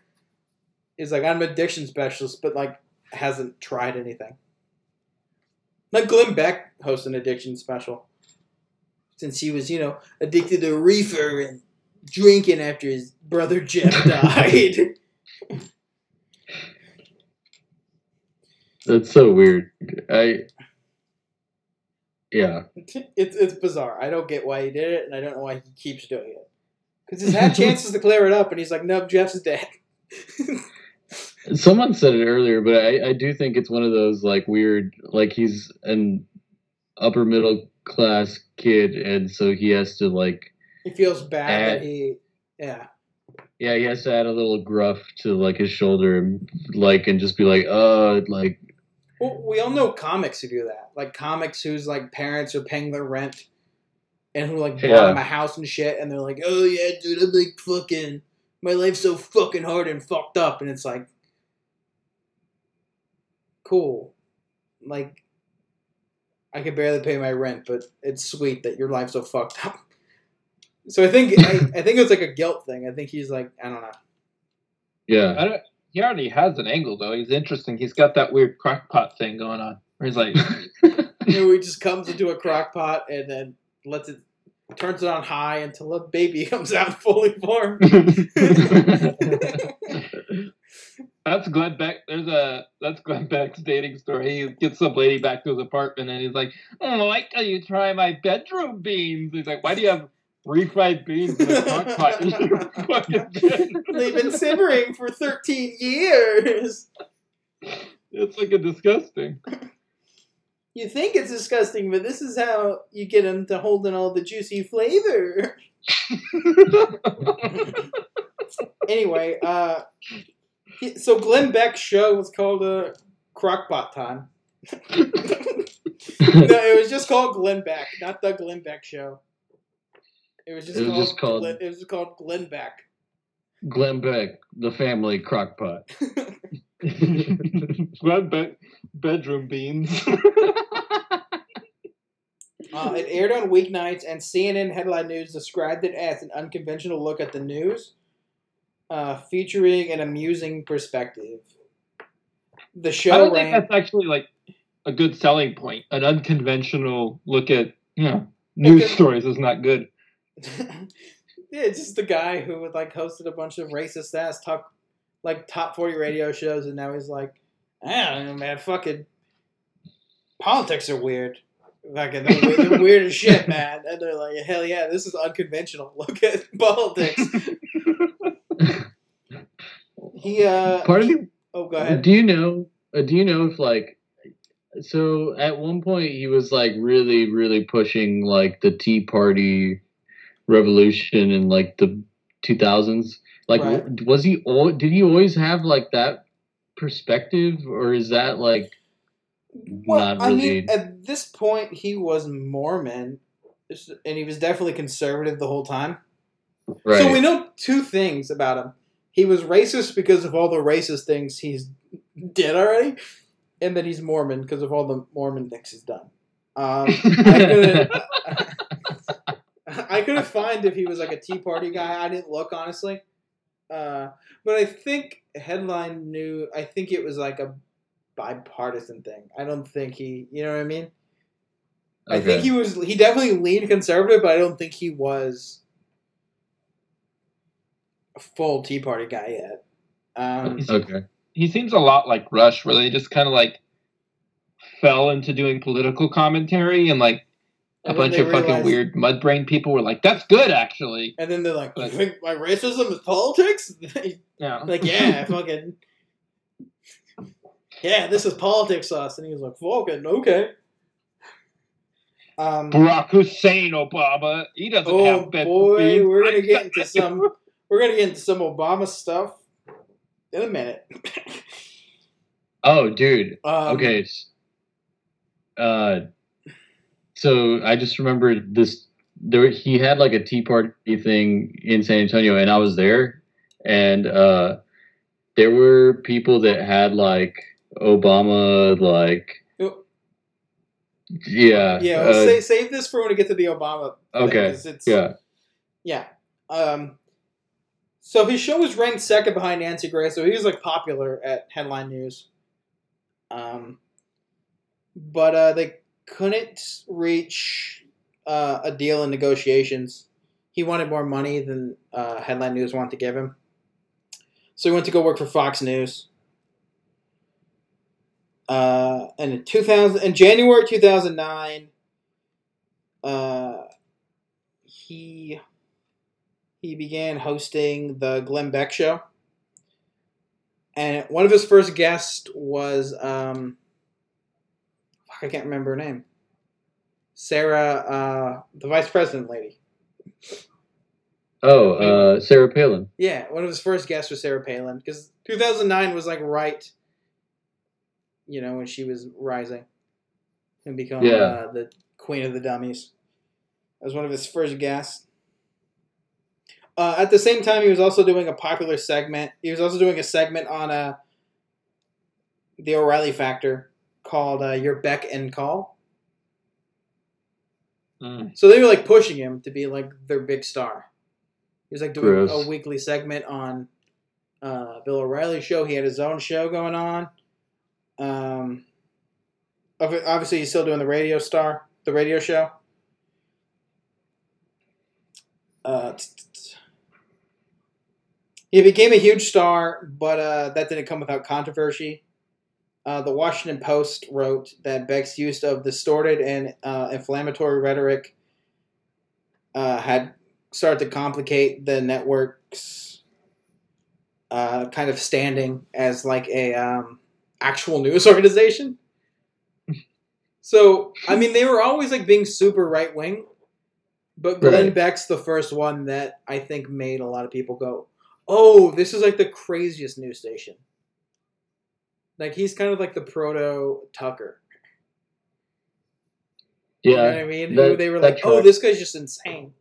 is like I'm an addiction specialist, but like hasn't tried anything. Like Glenn Beck hosts an addiction special, since he was you know addicted to reefer and drinking after his brother Jeff died. That's so weird. I yeah. it's it's bizarre. I don't get why he did it, and I don't know why he keeps doing it. Because he's had chances to clear it up, and he's like, "Nope, Jeff's dead." Someone said it earlier, but I, I do think it's one of those like weird like he's an upper middle class kid and so he has to like he feels bad Uh, that he, yeah. yeah, he has to add a little gruff to like his shoulder and like and just be like, uh like Well, we all know comics who do that. Like comics whose like parents are paying their rent, and who like bought Yeah. them a house and shit, and they're like, "Oh yeah, dude, I'm like fucking, my life's so fucking hard and fucked up," and it's like, cool, like. I can barely pay my rent, but it's sweet that your life's so fucked up. So I think I, I think it's like a guilt thing. I think he's like I don't know. yeah. I don't. He already has an angle though. He's interesting. He's got that weird crockpot thing going on. Where he's like, You know, he just comes into a crock pot and then lets it turns it on high until a baby comes out fully formed. that's Glenn Beck. There's a that's Glenn Beck's dating story. He gets some lady back to his apartment and he's like, "Oh, why can't you try my bedroom beans?" He's like, "Why do you have refried beans in a crock pot in your fucking bedroom?" They've been simmering for 13 years. It's like a disgusting. You think it's disgusting, but this is how you get them to hold in all the juicy flavor. anyway, uh, so Glenn Beck's show was called uh, Crockpot Time. no, it was just called Glenn Beck, not the Glenn Beck Show. It was just, It was called, just called- Glenn, it was just called Glenn Beck. Glenn Beck, the family crockpot. Glad be- bedroom beans. Uh, it aired on weeknights, and CNN Headline News described it as an unconventional look at the news, uh, featuring an amusing perspective. The show I don't ran. think that's actually like a good selling point. An unconventional look at you know news Okay. stories is not good. yeah, it's just the guy who would like hosted a bunch of racist ass talk, like top forty radio shows, and now he's like, I don't know, man, fucking politics are weird. Fucking, they're, weird- they're weird as shit, man. And they're like, hell yeah, this is unconventional. Look at politics. he, uh, Part of he- me oh, go ahead. Do you know? Uh, do you know if like, so at one point he was like really, really pushing like the Tea Party revolution in like the 2000s. Like, Right. was he? Did he always have like that perspective, or is that like Well, not I mean, at this point, he was Mormon, and he was definitely conservative the whole time. right. So we know two things about him. He was racist because of all the racist things he's did already, and then he's Mormon because of all the Mormon things he's done. Um, I couldn't. I couldn't find if he was like a Tea Party guy. I didn't look honestly, uh, but I think headline knew. I think it was like a bipartisan thing. I don't think he. You know what I mean? I think he was. He definitely leaned conservative, but I don't think he was a full Tea Party guy yet. Um, okay. He seems a lot like Rush, where they just kind of like fell into doing political commentary, and like a bunch of fucking weird mud brain people were like, "That's good, actually." and then they're like, "You think my racism is politics?" Yeah. like, yeah, fucking, yeah, this is politics sauce. And he was like, "Fucking okay." Um, Barack Hussein Obama, he doesn't oh have bed boy, we're gonna get into some. We're gonna get into some Obama stuff in a minute. Oh, dude. Um, okay. Uh, so I just remember this. There, he had like a Tea Party thing in San Antonio, and I was there, and uh, there were people that had like Obama, like yeah, Yeah, uh, save, save this for when we get to the Obama. thing, It's, yeah, Yeah. Um, so his show was ranked second behind Nancy Grace, so he was like popular at headline news. Um, but uh, they couldn't reach uh, a deal in negotiations. He wanted more money than uh, headline news wanted to give him, so he went to go work for Fox News. Uh, and in 2000, in January 2009, uh, he he began hosting the Glenn Beck show. And one of his first guests was um I can't remember her name. Sarah uh the vice president lady. Oh, uh, Sarah Palin. Yeah, one of his first guests was Sarah Palin because 2009 was like right you know when she was rising and become Yeah. uh, the queen of the dummies. That was one of his first guests. Uh, at the same time, he was also doing a popular segment. He was also doing a segment on uh, the O'Reilly Factor called uh, "Your Beck and Call." Mm. So they were like pushing him to be like their big star. He was like doing Gross. a weekly segment on uh, Bill O'Reilly show. He had his own show going on. Um, obviously, he's still doing the radio star, the radio show. Uh, t- t- t- he became a huge star, but uh, that didn't come without controversy. Uh, the Washington Post wrote that Beck's use of distorted and uh, inflammatory rhetoric uh, had started to complicate the network's uh, kind of standing as like a um, actual news organization. So I mean, they were always like being super right wing, but Glenn Right. Beck's the first one that I think made a lot of people go, Oh, this is like the craziest news station. Like he's kind of like the proto Tucker. Yeah, you know what I mean? That- they were that like, "Oh, this guy's just insane."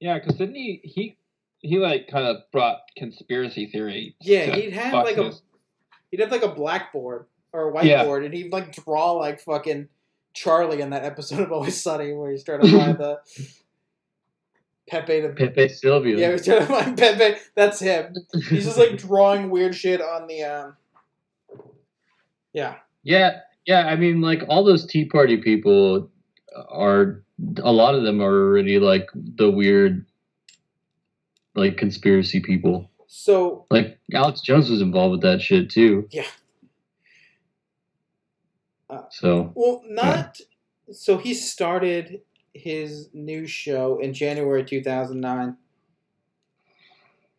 Yeah, because didn't he he he like kind of brought conspiracy theory. Yeah, to he'd have Fox like a he'd have like a blackboard or a Yeah. whiteboard, and he'd like draw like fucking Charlie in that episode of Always Sunny where he's trying to find the Pepe to Pepe Silvio. yeah, he's trying to find Pepe. That's him. He's just like drawing weird shit on the um. Yeah, Yeah, yeah. I mean, like all those Tea Party people are. A lot of them are already like the weird, like conspiracy people. so Like Alex Jones was involved with that shit too. Yeah. Uh, So Well, not so he started his new show in January 2009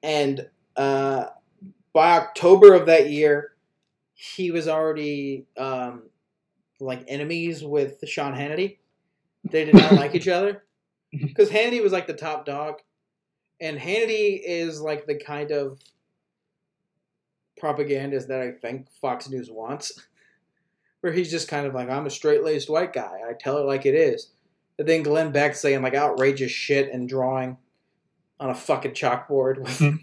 and uh, by October of that year he was already um, like enemies with Sean Hannity. They did not like each other because Hannity was like the top dog and Hannity is like the kind of propagandist that I think Fox News wants where he's just kind of like, I'm a straight laced white guy. I tell it like it is. And then Glenn Beck saying like outrageous shit and drawing on a fucking chalkboard. With,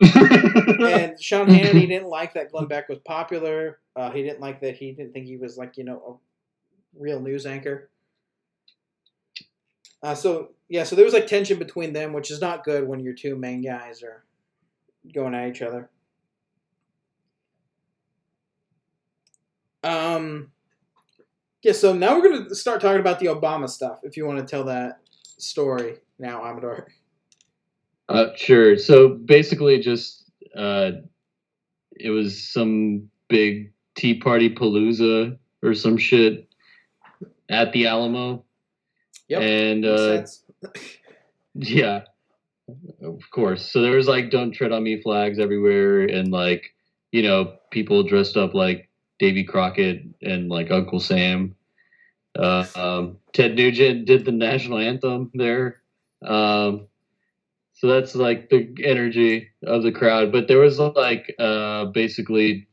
and Sean Hannity didn't like that Glenn Beck was popular. Uh, he didn't like that he didn't think he was like, you know, a real news anchor. Uh, so, yeah, so there was like tension between them, which is not good when your two main guys are going at each other. Um, yeah, so now we're going to start talking about the Obama stuff, if you want to tell that story now, Amador. Uh, sure. So basically, just uh, it was some big Tea Party palooza or some shit at the Alamo, Yep. and uh, yeah, of course. So there was like "Don't Tread on Me" flags everywhere, and like you know people dressed up like Davy Crockett and like Uncle Sam. Uh, um, Ted Nugent did the national anthem there. Um, so that's like the energy of the crowd. But there was like uh, basically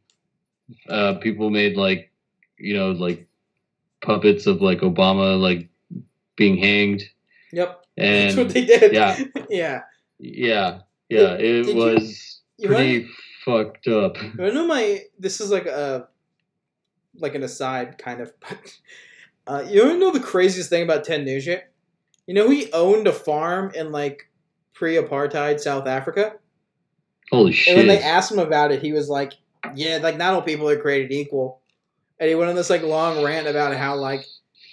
uh, people made like you know like puppets of like Obama like being hanged Yep. and That's what they did. yeah. yeah. yeah yeah Did- it did was You pretty fucked up. I know my this is like a like an aside kind of, but uh, you don't know the craziest thing about Ted Nugent? You know he owned a farm in like pre-apartheid South Africa, Holy shit! and when they asked him about it, he was like, "Yeah, like not all people are created equal," and he went on this like long rant about how like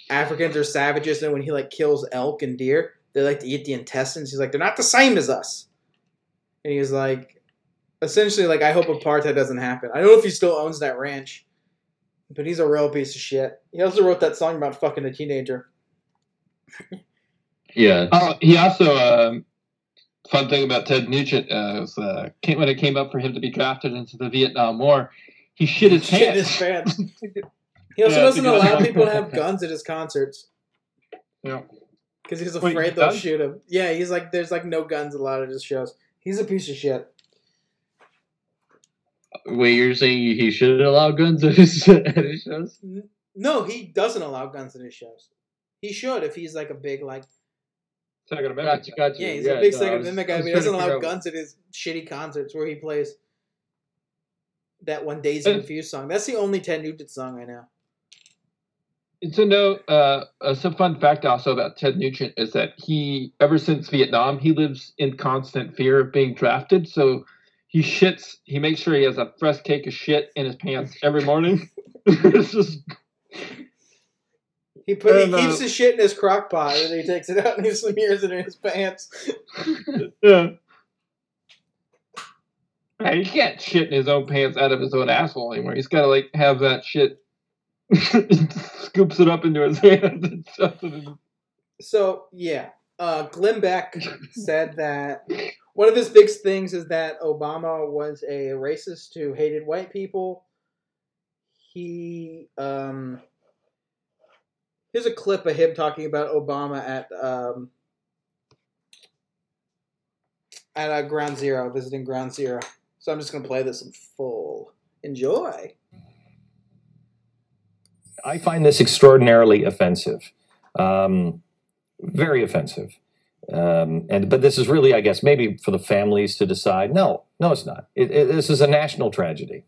Africans are savages, and when he like kills elk and deer, they like to eat the intestines. He's like, "They're not the same as us," and he was like, essentially like, "I hope apartheid doesn't happen." I don't know if he still owns that ranch. But he's a real piece of shit. He also wrote that song about fucking a teenager. yeah, Oh, he also um, fun thing about Ted Nugent uh, was uh, came, when it came up for him to be drafted into the Vietnam War, he shit his Shit pants. his pants. He also Yeah, doesn't allow people to have guns at his concerts Yeah. because he's afraid he they'll does? shoot him. Yeah, he's like, there's like no guns allowed at his shows. He's a piece of shit. wait, you're saying he should allow guns at his, at his shows? No, he doesn't allow guns at his shows. He should if he's like a big like Second Amendment. Gotcha, gotcha. yeah he's yeah, a big no, Second was- Amendment guy, was but he doesn't allow guns at his shitty concerts where he plays that one Dazed and Confused song. That's the only Ted Nugent song I know. To know, uh, uh, some fun fact also about Ted Nugent is that he, ever since Vietnam, he lives in constant fear of being drafted. So he shits. He makes sure he has a fresh cake of shit in his pants every morning. it's just He put he And, uh, keeps his shit in his crock pot and he takes it out and he smears it in his pants. yeah. Man, he can't shit in his own pants out of his own asshole anymore. He's got to like have that shit. scoops it up into his hand and stuff. it in- So yeah, uh, Glenn Beck said that one of his big things is that Obama was a racist who hated white people. He um, here's a clip of him talking about Obama at um, at uh, Ground Zero, visiting Ground Zero. So I'm just gonna play this in full. Enjoy. I find this extraordinarily offensive, um, very offensive. Um, and but this is really, I guess, maybe for the families to decide. No, no, it's not. It, it, this is a national tragedy.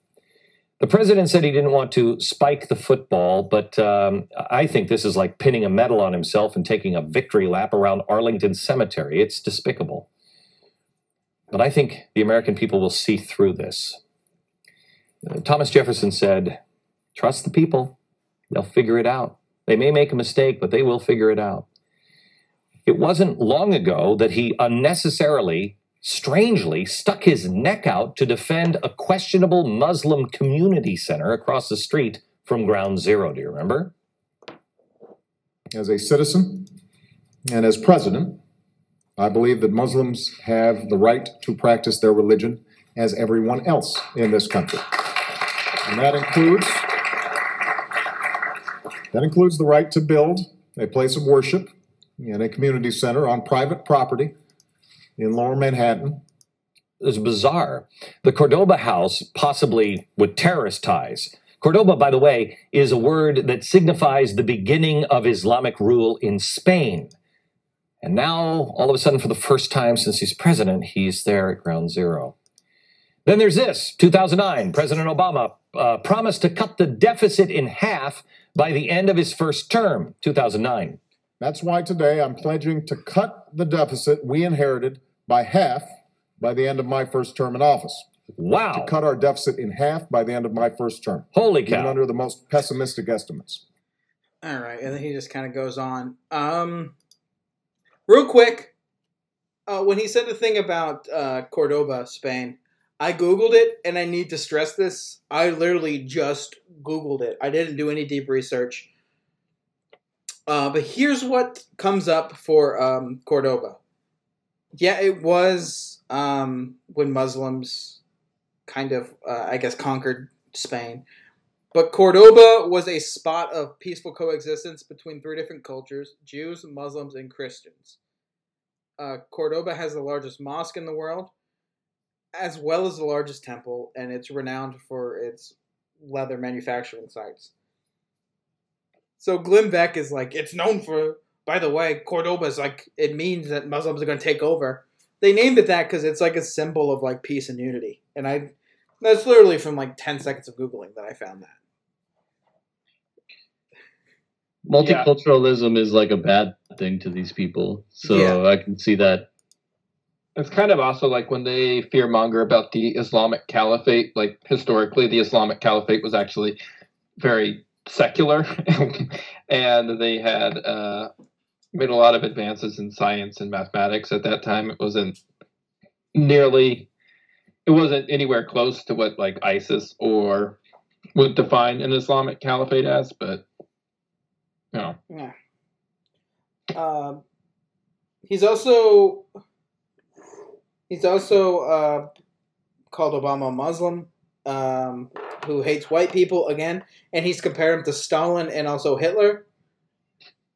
The president said he didn't want to spike the football, but um, I think this is like pinning a medal on himself and taking a victory lap around Arlington Cemetery. It's despicable. But I think the American people will see through this. Uh, Thomas Jefferson said, Trust the people. They'll figure it out. They may make a mistake, but they will figure it out. It wasn't long ago that he unnecessarily, strangely, stuck his neck out to defend a questionable Muslim community center across the street from Ground Zero. Do you remember? As a citizen and as president, I believe that Muslims have the right to practice their religion as everyone else in this country. And that includes that includes the right to build a place of worship in a community center on private property in lower Manhattan. It's bizarre. The Cordoba house, possibly with terrorist ties. Cordoba, by the way, is a word that signifies the beginning of Islamic rule in Spain. And now, all of a sudden, for the first time since he's president, he's there at ground zero. Then there's this 2009, President Obama uh, promised to cut the deficit in half by the end of his first term, 2009. That's why today I'm pledging to cut the deficit we inherited by half by the end of my first term in office. Wow. To cut our deficit in half by the end of my first term. Holy Even under the most pessimistic estimates. All right, and then he just kind of goes on. Um, real quick, uh, when he said the thing about uh, Cordoba, Spain, I googled it, and I need to stress this. I literally just googled it. I didn't do any deep research. Uh, but here's what comes up for um, Cordoba. Yeah, it was um, when Muslims kind of, uh, I guess, conquered Spain. But Cordoba was a spot of peaceful coexistence between three different cultures Jews, Muslims, and Christians. Uh, Cordoba has the largest mosque in the world, as well as the largest temple, and it's renowned for its leather manufacturing sites. So Glenn Beck is like, it's known for, by the way, Cordoba is like, it means that Muslims are going to take over. They named it that because it's like a symbol of like peace and unity. And I, that's literally from like 10 seconds of Googling that I found that. Multiculturalism is like a bad thing to these people. So Yeah. I can see that. It's kind of also like when they fearmonger about the Islamic Caliphate. Like historically, the Islamic Caliphate was actually very secular, and they had uh, made a lot of advances in science and mathematics at that time. It wasn't nearly, it wasn't anywhere close to what like ISIS or would define an Islamic Caliphate as, but you know, Yeah. Um, he's also he's also uh, called Obama Muslim um, who hates white people again, and he's compared him to Stalin and also Hitler.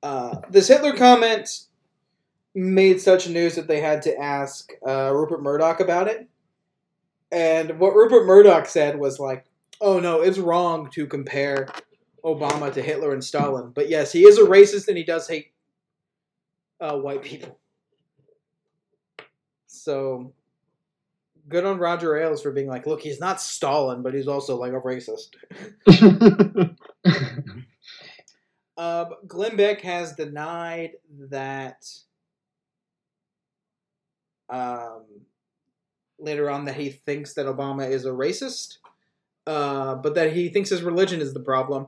Uh, this Hitler comment made such news that they had to ask uh, Rupert Murdoch about it. And what Rupert Murdoch said was like, "Oh no, it's wrong to compare Obama to Hitler and Stalin. But yes, he is a racist and he does hate uh, white people. So good on Roger Ailes for being like, look, he's not Stalin, but he's also like a racist. Uh, Glenn Beck has denied that um, later on that he thinks that Obama is a racist, uh, but that he thinks his religion is the problem.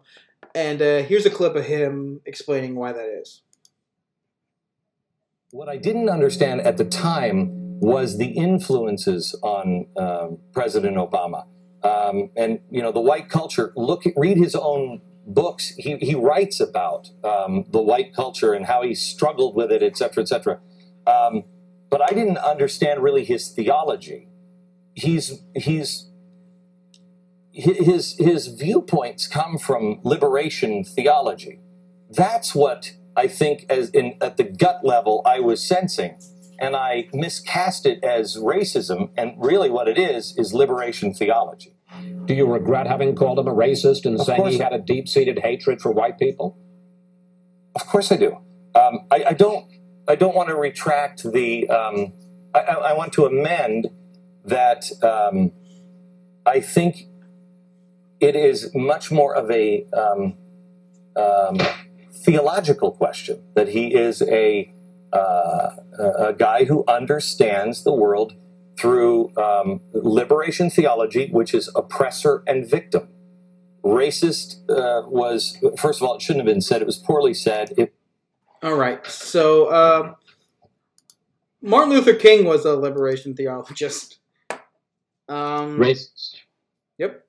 And uh, here's a clip of him explaining why that is. What I didn't understand at the time was the influences on um, President Obama. Um, and, you know, the white culture, look, read his own books. He, he writes about um, the white culture and how he struggled with it, et cetera, et cetera. Um, but I didn't understand really his theology. He's, he's, his, his viewpoints come from liberation theology. That's what I think, as in at the gut level, I was sensing. And I miscast it as racism, and really what it is is liberation theology. Do you regret having called him a racist and Of saying he had a deep seated hatred for white people? Of course I do. Um, I, I don't. I don't want to retract the. Um, I, I I want to amend that. Um, I think it is much more of a um, um, theological question. That he is a uh, a a guy who understands the world through um, liberation theology, which is oppressor and victim. Racist uh, was first of all, it shouldn't have been said. It was poorly said. It All right. So um, Martin Luther King was a liberation theologist. Um, Racist. Yep.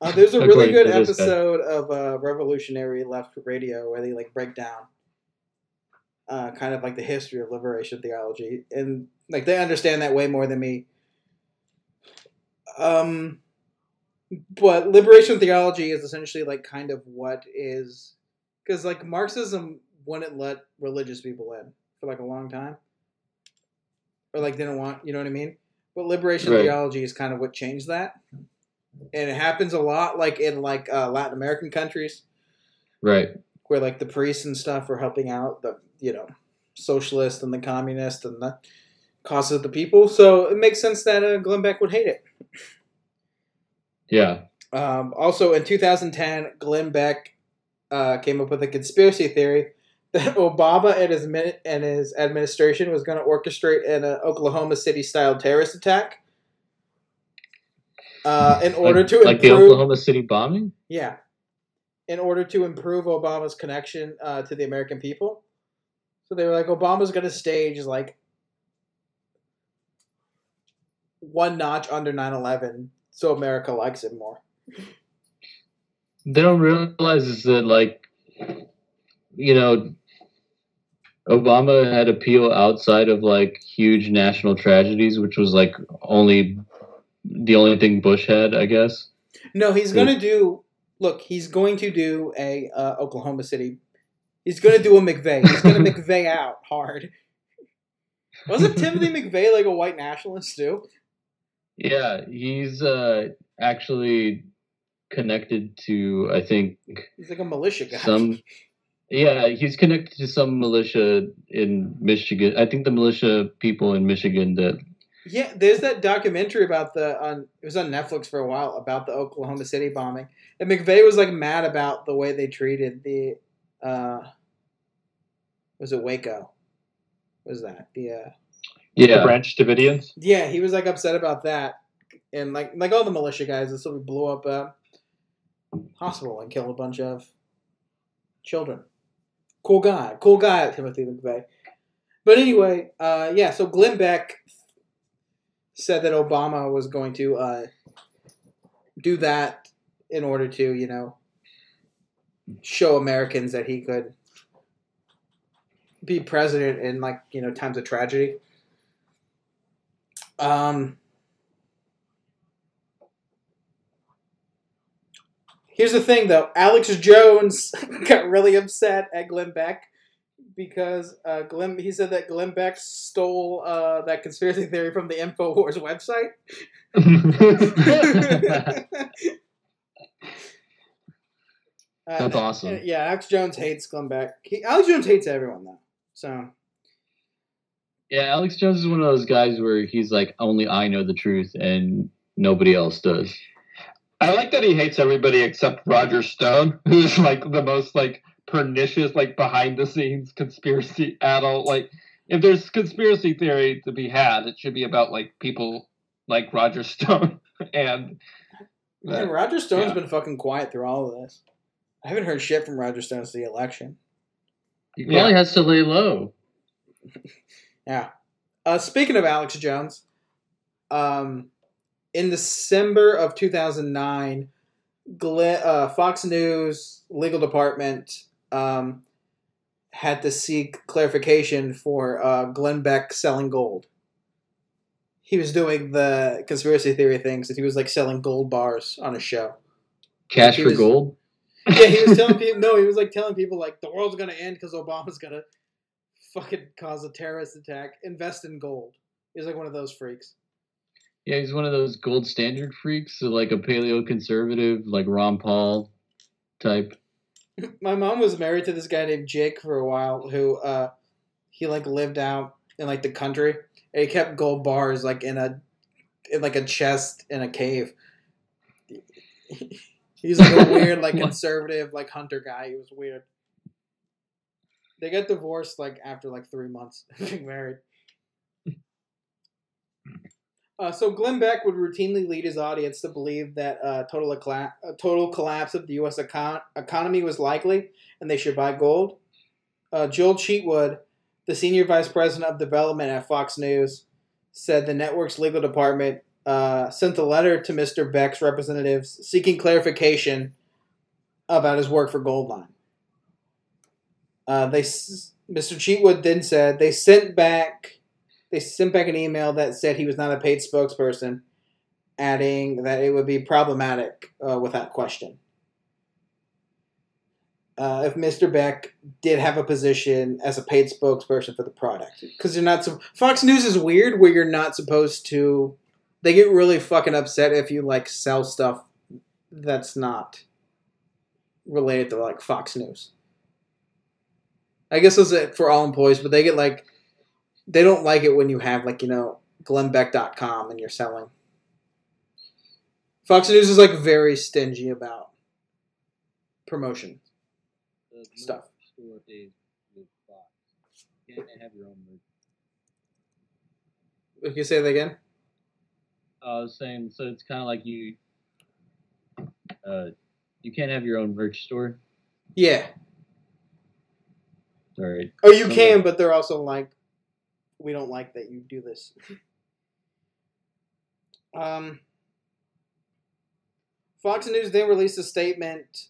Uh, there's a really According good to this guy. episode of uh, Revolutionary Left Radio where they like break down uh, kind of like the history of liberation theology, and like they understand that way more than me. Um, but liberation theology is essentially like kind of what is because like Marxism wouldn't let religious people in for like a long time, or like didn't want you know what I mean. But liberation Right. theology is kind of what changed that, and it happens a lot like in like uh, Latin American countries Right. where like the priests and stuff are helping out the you know socialist and the communist and the causes of the people. So it makes sense that uh, Glenn Beck would hate it. Yeah. Um, also, in 2010, Glenn Beck uh, came up with a conspiracy theory that Obama and his min- and his administration was going to orchestrate an uh, Oklahoma City style terrorist attack. Uh, in order like, to like the improve, Oklahoma City bombing. yeah, in order to improve Obama's connection uh, to the American people. So they were like, Obama's going to stage like one notch under 9/11, so America likes him more. They don't realize is that like, you know, Obama had appeal outside of like huge national tragedies, which was like only the only thing Bush had, I guess. No, he's going to do. Look, he's going to do a uh, Oklahoma City. He's going to do a McVeigh. He's going to McVeigh out hard. Wasn't Timothy McVeigh like a white nationalist too? Yeah, he's uh actually connected to I think He's like a militia guy. some yeah, he's connected to some militia in Michigan. I think the militia people in Michigan that Yeah, there's that documentary about the on it was on Netflix for a while about the Oklahoma City bombing. And McVeigh was like mad about the way they treated the uh was it Waco? What was that? The uh The yeah, Branch Davidians. Yeah, he was like upset about that. And like like all the militia guys, and so we blew up a hospital and killed a bunch of children. Cool guy. Cool guy, Timothy McVeigh. But anyway, uh, yeah, so Glenn Beck said that Obama was going to uh, do that in order to, you know, show Americans that he could be president in like, you know, times of tragedy. Um, here's the thing, though. Alex Jones got really upset at Glenn Beck because uh, Glenn. He said that Glenn Beck stole uh, that conspiracy theory from the Infowars website. Uh, That's awesome. Yeah, Alex Jones hates Glenn Beck. He, Alex Jones hates everyone though. So yeah, Alex Jones is one of those guys where he's like only I know the truth and nobody else does. I like that he hates everybody except Roger Stone, who's like the most like pernicious, like behind the scenes conspiracy adult. Like, if there's conspiracy theory to be had, it should be about like people like Roger Stone and Man, Roger Stone's yeah. been fucking quiet through all of this. I haven't heard shit from Roger Stone since the election. He probably has to lay low. Yeah. Uh, speaking of Alex Jones, um, in December of 2009, Glenn, uh, Fox News legal department um, had to seek clarification for uh, Glenn Beck selling gold. He was doing the conspiracy theory things that he was like selling gold bars on a show. Cash for was- gold. Yeah, he was telling people. No, he was like telling people like the world's gonna end because Obama's gonna fucking cause a terrorist attack. Invest in gold. He's like one of those freaks. Yeah, he's one of those gold standard freaks, so like a paleo conservative, like Ron Paul type. My mom was married to this guy named Jake for a while, who uh, he like lived out in like the country, and he kept gold bars like in a in like a chest in a cave. He's like a weird, like conservative, like hunter guy. He was weird. They got divorced like after like three months of being married. Uh, so Glenn Beck would routinely lead his audience to believe that uh, total ecla- a total collapse of the U.S. Econ- economy was likely, and they should buy gold. Uh, Joel Cheatwood, the senior vice president of development at Fox News, said the network's legal department uh, sent a letter to Mr. Beck's representatives seeking clarification about his work for Goldline. Uh, they, Mr. Cheatwood then said they sent back they sent back an email that said he was not a paid spokesperson, adding that it would be problematic uh, without question. Uh, if Mr. Beck did have a position as a paid spokesperson for the product, because you're not. So, Fox News is weird, where you're not supposed to. They get really fucking upset if you like sell stuff that's not related to like Fox News. I guess that's it for all employees, but they get like they don't like it when you have like you know glennbeck.com and you're selling fox news is like very stingy about promotion Stuff. Store is with Fox. You can't have your own merch. you say that again I was saying, so it's kind of like you, uh, you can't have your own merch store. yeah Sorry. oh you can but they're also like we don't like that you do this um fox news then released a statement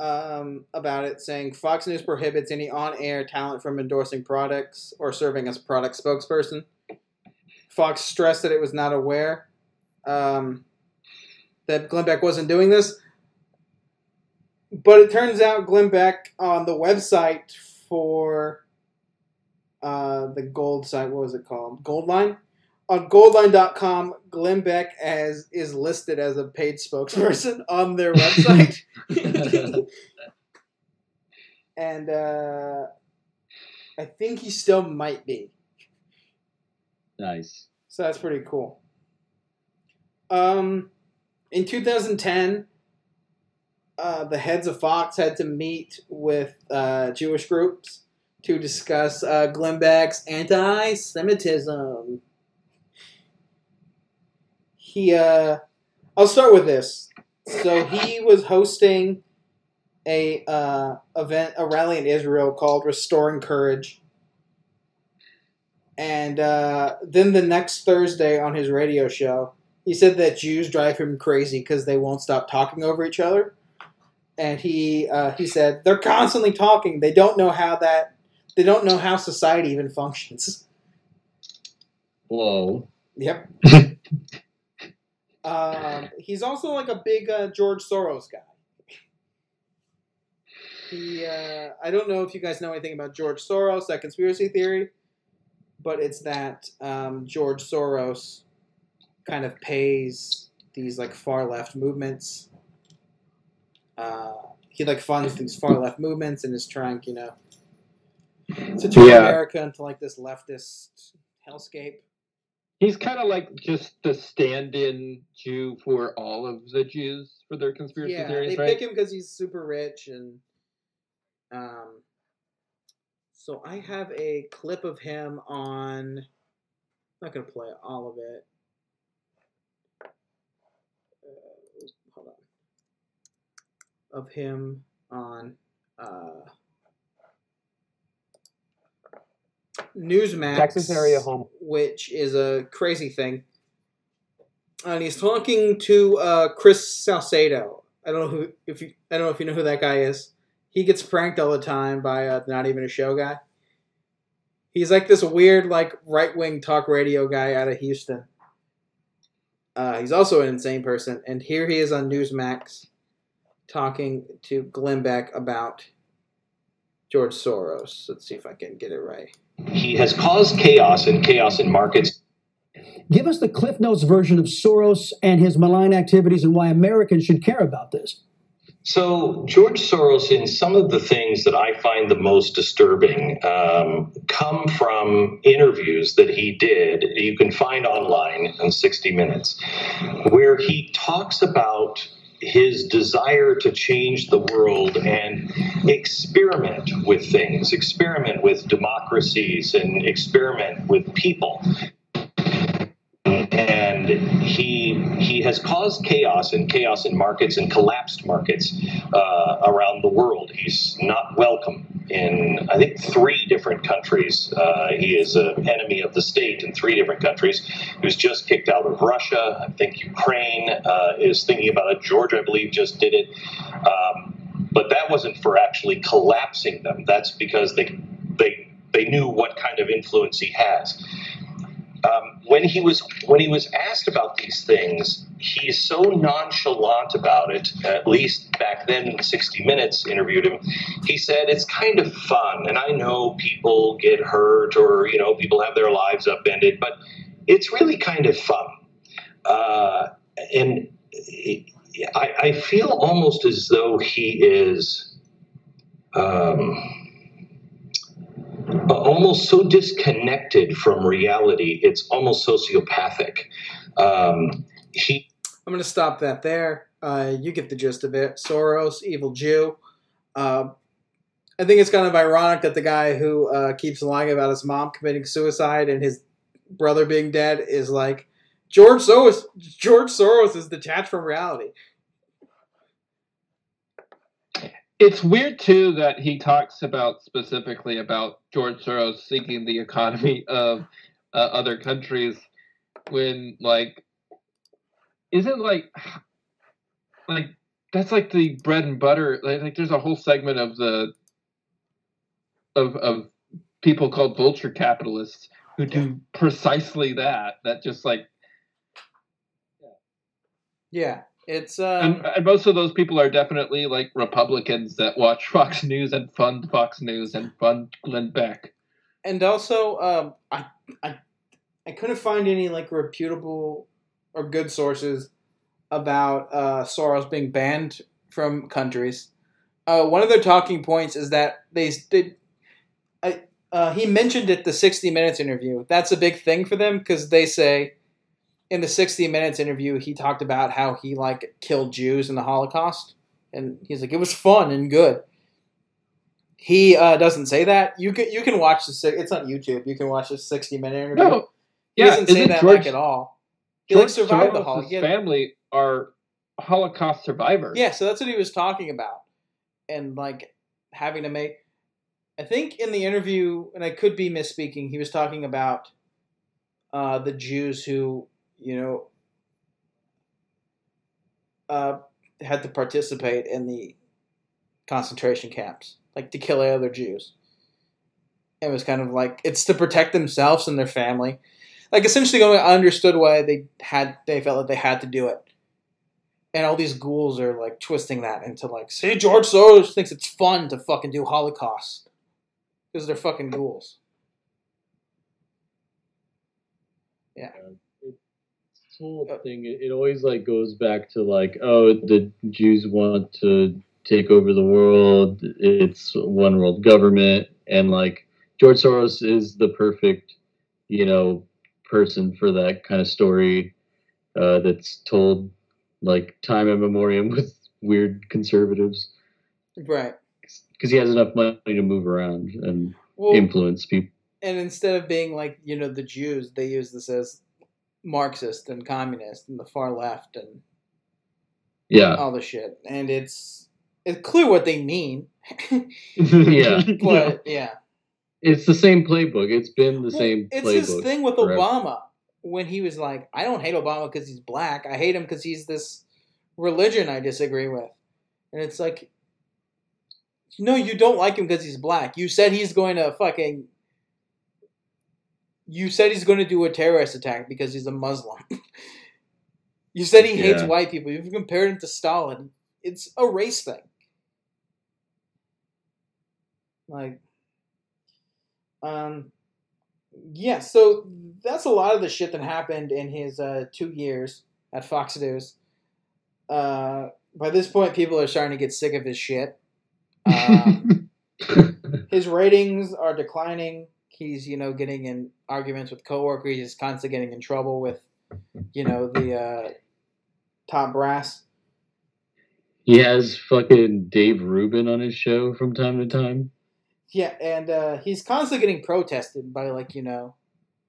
um, about it saying Fox News prohibits any on-air talent from endorsing products or serving as product spokesperson. Fox stressed that it was not aware um, that Glenn Beck wasn't doing this, but it turns out Glenn Beck on the website for uh, the gold site, what was it called? Goldline. On goldline.com, Glenn Beck as is listed as a paid spokesperson on their website. and uh, I think he still might be. Nice. So that's pretty cool. Um, in 2010, uh, the heads of Fox had to meet with uh, Jewish groups to discuss uh, Glenn Beck's anti-Semitism. He, uh, I'll start with this. So he was hosting a uh, event, a rally in Israel called "Restoring Courage." And uh, then the next Thursday on his radio show, he said that Jews drive him crazy because they won't stop talking over each other. And he uh, he said they're constantly talking. They don't know how that they don't know how society even functions. Whoa. Yep. um, he's also like a big uh, George Soros guy. He, uh, I don't know if you guys know anything about George Soros, that conspiracy theory, but it's that um, George Soros kind of pays these like far left movements. Uh, he like funds these far left movements and is trying, you know, to turn Yeah. America into like this leftist hellscape. He's kind of like just the stand-in Jew for all of the Jews for their conspiracy yeah, theories, they right? pick him because he's super rich and um. So I have a clip of him on. I'm not gonna play all of it. Uh, hold on. Of him on uh, Newsmax, Texas area home. which is a crazy thing. And he's talking to uh, Chris Salcedo. I don't know who if you I don't know if you know who that guy is. He gets pranked all the time by uh, not even a show guy. He's like this weird like right wing talk radio guy out of Houston. Uh, he's also an insane person, and here he is on Newsmax talking to Glenn Beck about George Soros. Let's see if I can get it right. He has caused chaos and chaos in markets. Give us the Cliff Notes version of Soros and his malign activities and why Americans should care about this. So, George Soros, in some of the things that I find the most disturbing, um, come from interviews that he did. You can find online in 60 Minutes, where he talks about his desire to change the world and experiment with things, experiment with democracies, and experiment with people he he has caused chaos and chaos in markets and collapsed markets uh, around the world. He's not welcome in I think three different countries. Uh, he is an enemy of the state in three different countries. He was just kicked out of Russia. I think Ukraine uh, is thinking about it. Georgia, I believe, just did it. Um, but that wasn't for actually collapsing them. That's because they they they knew what kind of influence he has um, when he was when he was asked about these things, he's so nonchalant about it. At least back then, 60 Minutes interviewed him. He said it's kind of fun, and I know people get hurt or you know people have their lives upended, but it's really kind of fun. Uh, and I, I, feel almost as though he is. Um, almost so disconnected from reality. It's almost sociopathic. Um, he. I'm going to stop that there. Uh, you get the gist of it. Soros, evil Jew. Uh, I think it's kind of ironic that the guy who uh, keeps lying about his mom committing suicide and his brother being dead is like George Soros. George Soros is detached from reality. It's weird too that he talks about specifically about George Soros sinking the economy of uh, other countries when like isn't like like that's like the bread and butter like, like there's a whole segment of the of of people called vulture capitalists who do precisely that that just like yeah it's um, and, and, most of those people are definitely like Republicans that watch Fox News and fund Fox News and fund Glenn Beck. And also, um, I I I couldn't find any like reputable or good sources about uh, Soros being banned from countries. Uh, one of their talking points is that they did. I, uh, he mentioned it the 60 Minutes interview. That's a big thing for them because they say in the 60 minutes interview he talked about how he like killed jews in the holocaust. And he's like it was fun and good. He uh, doesn't say that. You can you can watch the it's on youtube. You can watch the 60 minute interview. No. he yeah, doesn't say that George, like at all. He George like survived the holocaust His family are holocaust survivors? Yeah so that's what he was talking about. And like having to make i think in the interview and i could be misspeaking he was talking about uh, the jews who you know, uh, had to participate in the concentration camps, like to kill other Jews. It was kind of like it's to protect themselves and their family. Like essentially, I understood why they had they felt like they had to do it, and all these ghouls are like twisting that into like, see, George Soros thinks it's fun to fucking do Holocaust because they're fucking ghouls. Yeah whole thing it, it always like goes back to like oh the Jews want to take over the world it's one world government and like George Soros is the perfect you know person for that kind of story uh, that's told like time and memoriam with weird conservatives. Right. Because he has enough money to move around and well, influence people and instead of being like you know the Jews, they use this as Marxist and communist and the far left and yeah, all the shit. And it's it's clear what they mean. yeah, but yeah, it's the same playbook. It's been the well, same. It's playbook his thing with forever. Obama when he was like, "I don't hate Obama because he's black. I hate him because he's this religion I disagree with." And it's like, no, you don't like him because he's black. You said he's going to fucking you said he's going to do a terrorist attack because he's a Muslim. you said he hates yeah. white people. You've compared him to Stalin. It's a race thing. Like, um, yeah. So that's a lot of the shit that happened in his uh, two years at Fox News. Uh, by this point, people are starting to get sick of his shit. Um, his ratings are declining. He's, you know, getting in arguments with coworkers. He's constantly getting in trouble with, you know, the uh, top brass. He has fucking Dave Rubin on his show from time to time. Yeah, and uh, he's constantly getting protested by, like, you know,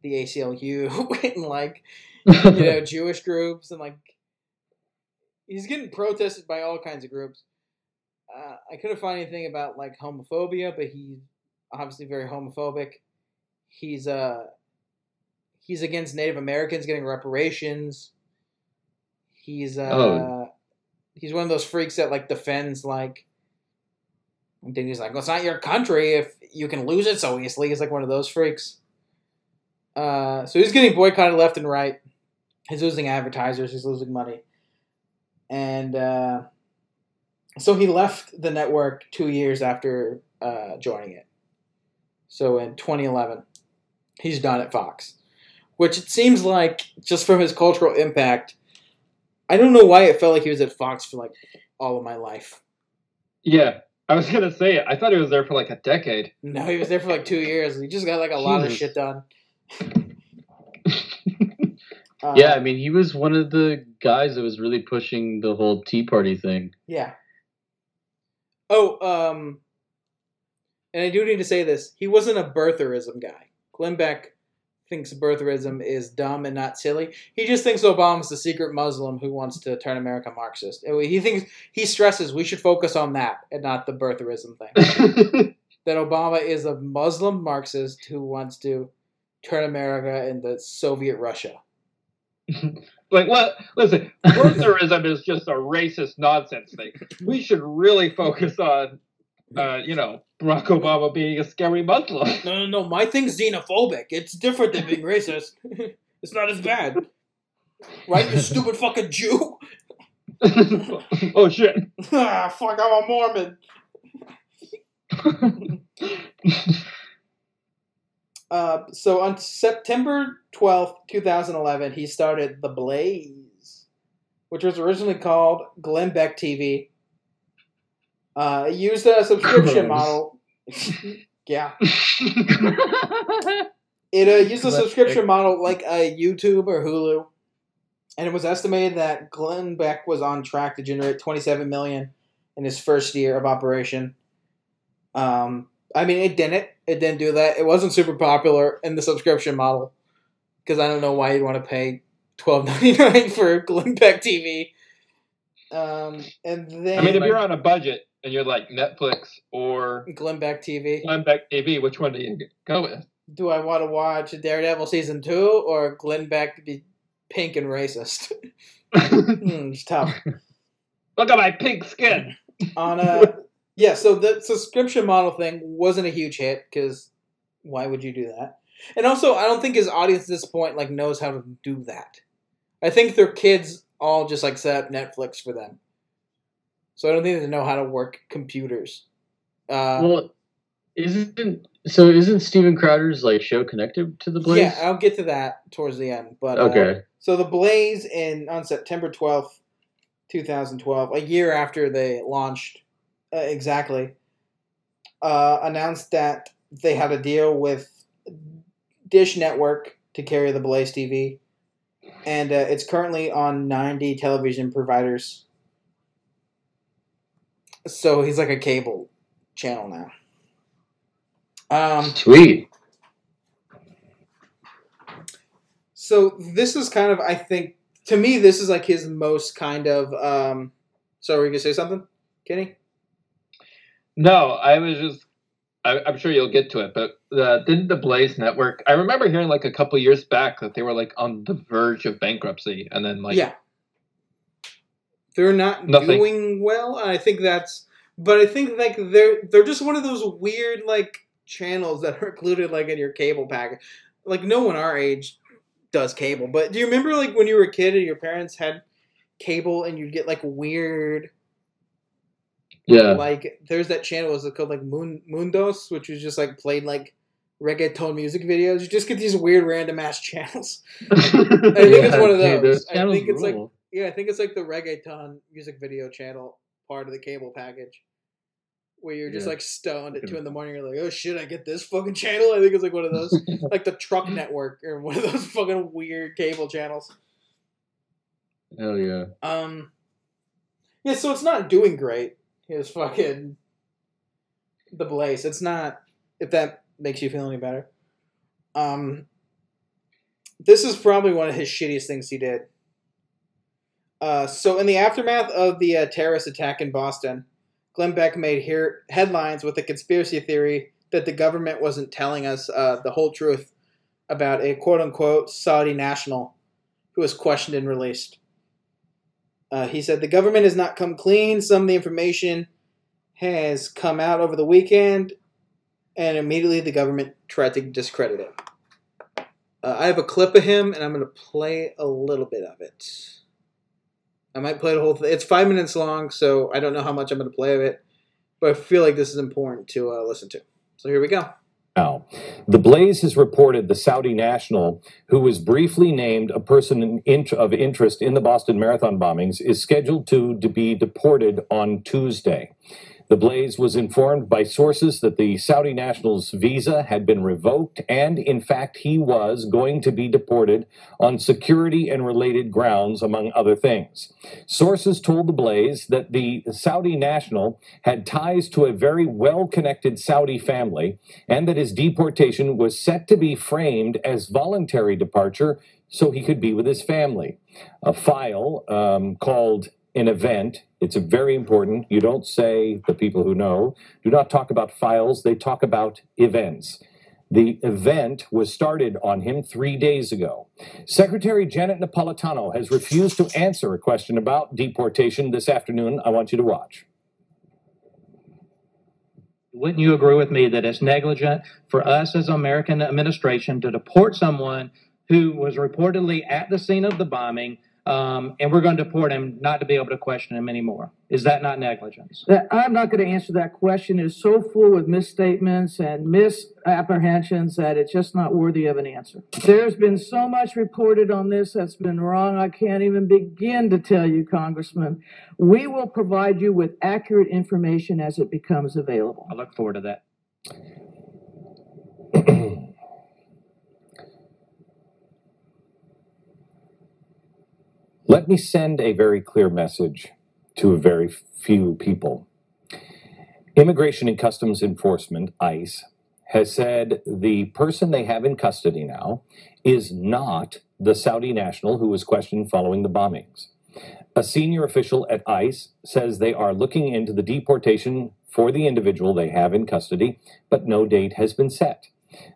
the ACLU and, like, you know, Jewish groups and, like, he's getting protested by all kinds of groups. Uh, I couldn't find anything about, like, homophobia, but he's obviously very homophobic. He's, uh, he's against Native Americans getting reparations. He's, uh, Oh. he's one of those freaks that, like, defends, like, and then he's like, well, it's not your country if you can lose it so easily. He's like one of those freaks. Uh, so he's getting boycotted left and right. He's losing advertisers. He's losing money. And uh, so he left the network two years after uh, joining it. So in 2011, he's done at Fox. Which it seems like, just from his cultural impact, I don't know why it felt like he was at Fox for like all of my life. Yeah, I was gonna say. I thought he was there for like a decade. No, he was there for like two years. He just got like a lot of shit done. Uh, yeah, I mean, he was one of the guys that was really pushing the whole Tea Party thing. Yeah. Oh, um, and I do need to say this: he wasn't a birtherism guy. Glenn Beck thinks birtherism is dumb and not silly. He just thinks Obama's the secret Muslim who wants to turn America Marxist. He thinks he stresses we should focus on that and not the birtherism thing. that Obama is a Muslim Marxist who wants to turn America into Soviet Russia. Like what? Listen, birtherism is just a racist nonsense thing. We should really focus on, uh, you know, Barack Obama being a scary Muslim. No, no, no. My thing's xenophobic. It's different than being racist. it's not as bad. Right, you stupid fucking Jew? oh shit! ah, fuck, I'm a Mormon. Uh, so on September 12th, 2011, he started The Blaze, which was originally called Glenn Beck TV. Uh, it used a subscription Gross. model. yeah. It uh, used a subscription model like a YouTube or Hulu, and it was estimated that Glenn Beck was on track to generate 27 million in his first year of operation. Um, I mean, it didn't. It didn't do that. It wasn't super popular in the subscription model because I don't know why you'd want to pay 12.99 for Glenn Beck TV. Um, and then I mean, if you're on a budget and you're like Netflix or Glenn Beck TV, Glenn Beck TV, which one do you go with? do I want to watch Daredevil season two or Glenn Beck be pink and racist? Hmm, it's tough. Look at my pink skin. On a yeah, so the subscription model thing wasn't a huge hit because why would you do that? And also, I don't think his audience at this point like knows how to do that. I think their kids all just like set up Netflix for them, so I don't think they know how to work computers. Uh, well, isn't so? Isn't Steven Crowder's like show connected to the Blaze? Yeah, I'll get to that towards the end. But uh, Okay. so the Blaze in on September twelfth, two thousand twelve, a year after they launched, uh, exactly, uh, announced that they had a deal with Dish Network to carry the Blaze TV, and uh, it's currently on ninety television providers. So he's like a cable channel now. Um, Sweet. So this is kind of, I think, to me, this is like his most kind of. Um, so, were you gonna say something, Kenny? No, I was just. I, I'm sure you'll get to it, but uh, didn't the Blaze Network? I remember hearing like a couple years back that they were like on the verge of bankruptcy, and then like yeah, they're not Nothing. doing well. and I think that's, but I think like they're they're just one of those weird like channels that are included like in your cable package. Like no one our age does cable, but do you remember like when you were a kid and your parents had cable and you'd get like weird Yeah. Like there's that channel was it called like Moon Mundos, which was just like played like reggaeton music videos. You just get these weird random ass channels. I think it's one of those. those I think it's like rule. Yeah, I think it's like the reggaeton music video channel part of the cable package. Where you're just Yeah. like stoned at two in the morning, you're like, oh shit, I get this fucking channel. I think it's like one of those, like the Truck Network or one of those fucking weird cable channels. Hell yeah. Um, yeah, so it's not doing great. His fucking the Blaze. It's not. If that makes you feel any better. Um, this is probably one of his shittiest things he did. Uh, so in the aftermath of the uh, terrorist attack in Boston, Glenn Beck made headlines with a conspiracy theory that the government wasn't telling us uh, the whole truth about a quote unquote Saudi national who was questioned and released. Uh, he said the government has not come clean. Some of the information has come out over the weekend, and immediately the government tried to discredit it. Uh, I have a clip of him, and I'm going to play a little bit of it. I might play the whole thing. It's five minutes long, so I don't know how much I'm going to play of it, but I feel like this is important to uh, listen to. So here we go. Now, the Blaze has reported the Saudi national, who was briefly named a person in of interest in the Boston Marathon bombings, is scheduled to, to be deported on Tuesday. The Blaze was informed by sources that the Saudi national's visa had been revoked, and in fact, he was going to be deported on security and related grounds, among other things. Sources told the Blaze that the Saudi national had ties to a very well connected Saudi family and that his deportation was set to be framed as voluntary departure so he could be with his family. A file um, called an event. It's very important. You don't say, the people who know, do not talk about files, they talk about events. The event was started on him three days ago. Secretary Janet Napolitano has refused to answer a question about deportation this afternoon. I want you to watch. Wouldn't you agree with me that it's negligent for us as American administration to deport someone who was reportedly at the scene of the bombing, um, and we're going to deport him not to be able to question him anymore? Is that not negligence? That- I'm not going to answer that question. It's so full with misstatements and misapprehensions that it's just not worthy of an answer. There's been so much reported on this that's been wrong, I can't even begin to tell you, Congressman. We will provide you with accurate information as it becomes available. I look forward to that. Let me send a very clear message to a very few people. Immigration and Customs Enforcement, ICE, has said the person they have in custody now is not the Saudi national who was questioned following the bombings. A senior official at ICE says they are looking into the deportation for the individual they have in custody, but no date has been set.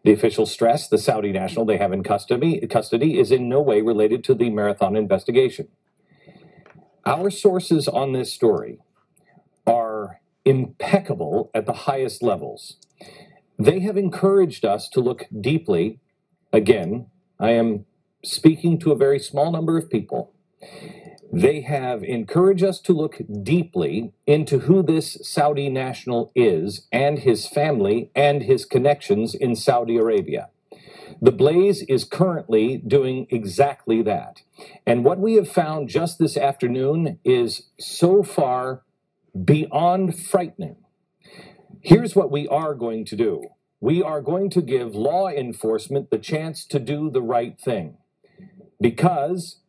The official stressed the Saudi national they have in custody, custody is in no way related to the marathon investigation. Our sources on this story are impeccable at the highest levels. They have encouraged us to look deeply. Again, I am speaking to a very small number of people. They have encouraged us to look deeply into who this Saudi national is and his family and his connections in Saudi Arabia. The Blaze is currently doing exactly that. And what we have found just this afternoon is so far beyond frightening. Here's what we are going to do we are going to give law enforcement the chance to do the right thing. Because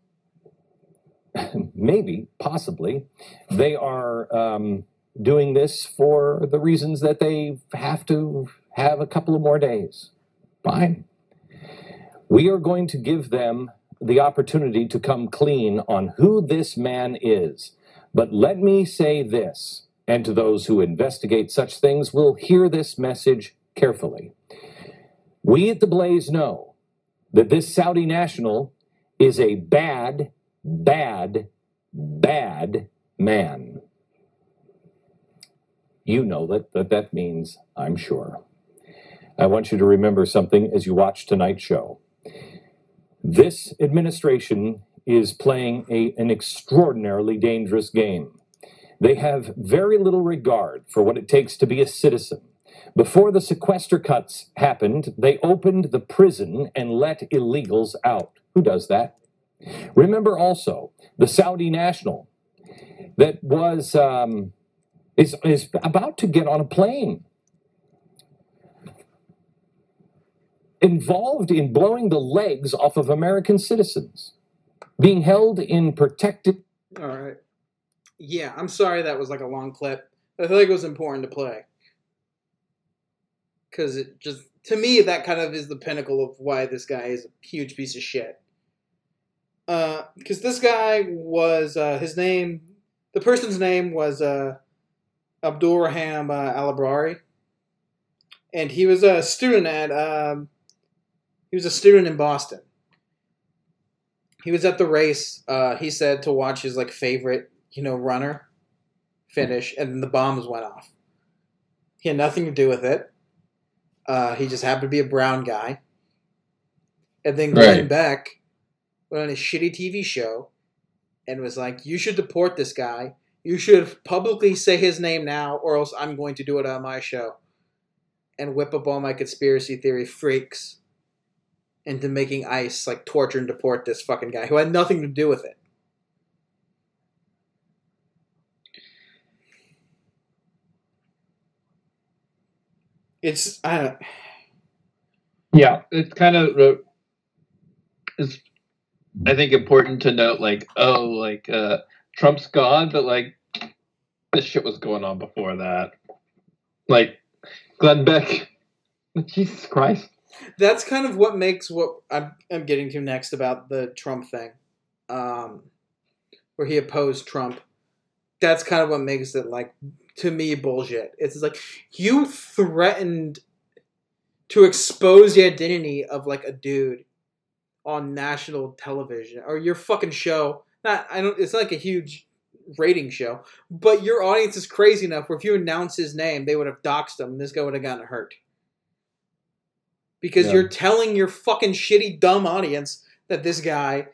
maybe, possibly, they are um, doing this for the reasons that they have to have a couple of more days. Fine. We are going to give them the opportunity to come clean on who this man is. But let me say this, and to those who investigate such things will hear this message carefully. We at the Blaze know that this Saudi national is a bad, bad, bad man. You know that that, that means, I'm sure. I want you to remember something as you watch tonight's show. This administration is playing a, an extraordinarily dangerous game. They have very little regard for what it takes to be a citizen. Before the sequester cuts happened, they opened the prison and let illegals out. Who does that? Remember also the Saudi national that was um, is is about to get on a plane, involved in blowing the legs off of American citizens, being held in protected. All right. Yeah, I'm sorry that was like a long clip. I feel like it was important to play because it just to me that kind of is the pinnacle of why this guy is a huge piece of shit. Because this guy was uh, his name, the person's name was uh, Abdulraham uh, Alabrari, and he was a student at um, he was a student in Boston. He was at the race. Uh, he said to watch his like favorite, you know, runner finish, and then the bombs went off. He had nothing to do with it. Uh, he just happened to be a brown guy. And then Glenn Right. Beck went on a shitty TV show and was like, "You should deport this guy. You should publicly say his name now, or else I'm going to do it on my show." And whip up all my conspiracy theory freaks into making ICE like torture and deport this fucking guy who had nothing to do with it. It's I don't. Yeah, it's kind of it's I think important to note like oh like uh Trump's gone, but like this shit was going on before that. Like Glenn Beck, Jesus Christ. That's kind of what makes what I'm, I'm getting to next about the Trump thing, um, where he opposed Trump. That's kind of what makes it like to me bullshit. It's like you threatened to expose the identity of like a dude on national television or your fucking show. Not I don't. It's not like a huge rating show, but your audience is crazy enough where if you announce his name, they would have doxed him. and This guy would have gotten hurt because Yeah. you're telling your fucking shitty dumb audience that this guy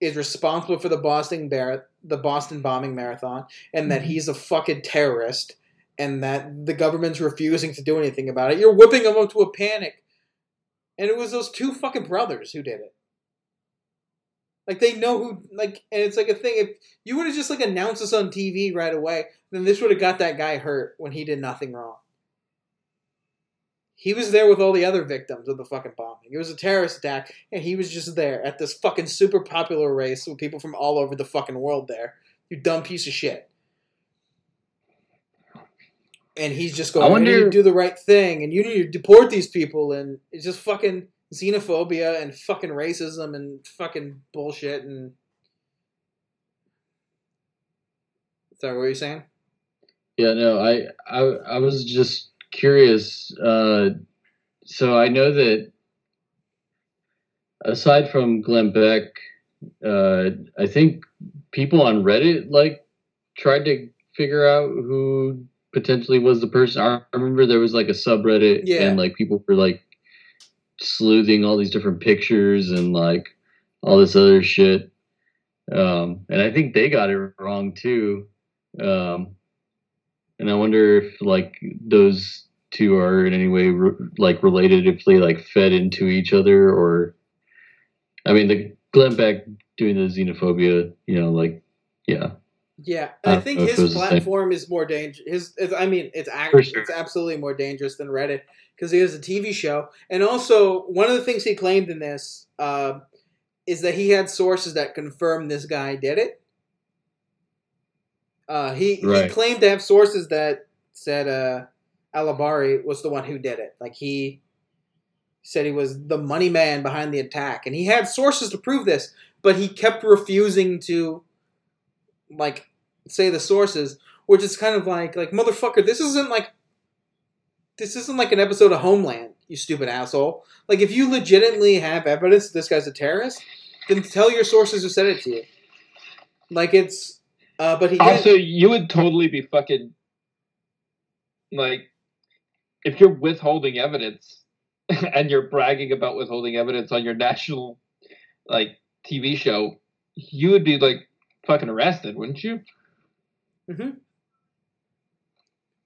is responsible for the Boston Bar- the Boston bombing marathon and that mm-hmm. he's a fucking terrorist and that the government's refusing to do anything about it. You're whipping them up to a panic. And it was those two fucking brothers who did it. Like they know who like and it's like a thing if you would have just like announced this on TV right away, then this would have got that guy hurt when he did nothing wrong. He was there with all the other victims of the fucking bombing. It was a terrorist attack, and he was just there at this fucking super popular race with people from all over the fucking world there. You dumb piece of shit. And he's just going, I I need to wonder- do the right thing, and you need to deport these people, and it's just fucking xenophobia and fucking racism and fucking bullshit. And is that what you're saying? Yeah, no, I I, I was just curious. Uh, so I know that aside from Glenn Beck, uh, I think people on Reddit like tried to figure out who potentially was the person. I remember there was like a subreddit Yeah. and like people were like sleuthing all these different pictures and like all this other shit. Um, and I think they got it wrong too. Um, and I wonder if like those two are in any way re- like related, if they like fed into each other, or I mean, the Glenn Beck doing the xenophobia, you know, like yeah, Yeah, I I think know if it his was the same. platform is more dangerous. His, I mean, it's sure. it's absolutely more dangerous than Reddit because he has a TV show, and also one of the things he claimed in this uh, is that he had sources that confirmed this guy did it. Uh, he he claimed to have sources that said uh, Alabari was the one who did it. Like he said he was the money man behind the attack, and he had sources to prove this, but he kept refusing to like say the sources, which is kind of like like motherfucker, this isn't like this isn't like an episode of Homeland, you stupid asshole. Like if you legitimately have evidence that this guy's a terrorist, then tell your sources who said it to you. Like it's uh but he Also, you would totally be fucking like if you're withholding evidence and you're bragging about withholding evidence on your national like TV show, you would be like fucking arrested, wouldn't you? Hmm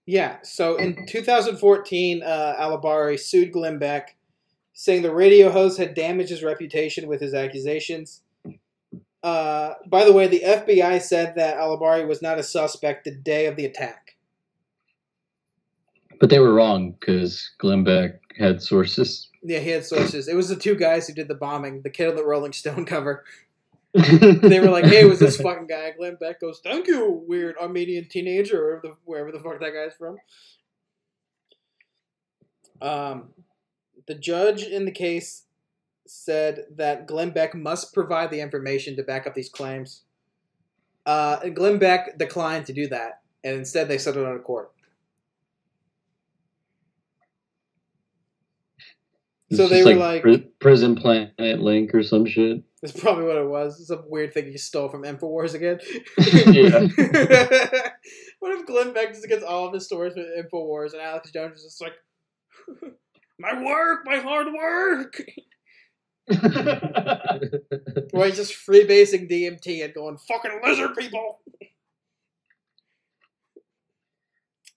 Yeah. So in 2014, uh, Alabari sued Glenn Beck, saying the radio host had damaged his reputation with his accusations. Uh, by the way, the FBI said that Alabari was not a suspect the day of the attack. But they were wrong because Glenn Beck had sources. Yeah, he had sources. It was the two guys who did the bombing, the kid on the Rolling Stone cover. They were like, "Hey, it was this fucking guy?" Glenn Beck goes, "Thank you, weird Armenian teenager, or the, wherever the fuck that guy's from." Um, the judge in the case said that Glenn Beck must provide the information to back up these claims. Uh, and Glenn Beck declined to do that, and instead they settled out of court. So It's they were like, Pri- Prison Planet Link or some shit. That's probably what it was. Some weird thing he stole from Infowars again. What if Glenn Beck just gets all of his stories from Infowars and Alex Jones is just like, my work, my hard work? Or he's just freebasing DMT and going, fucking lizard people.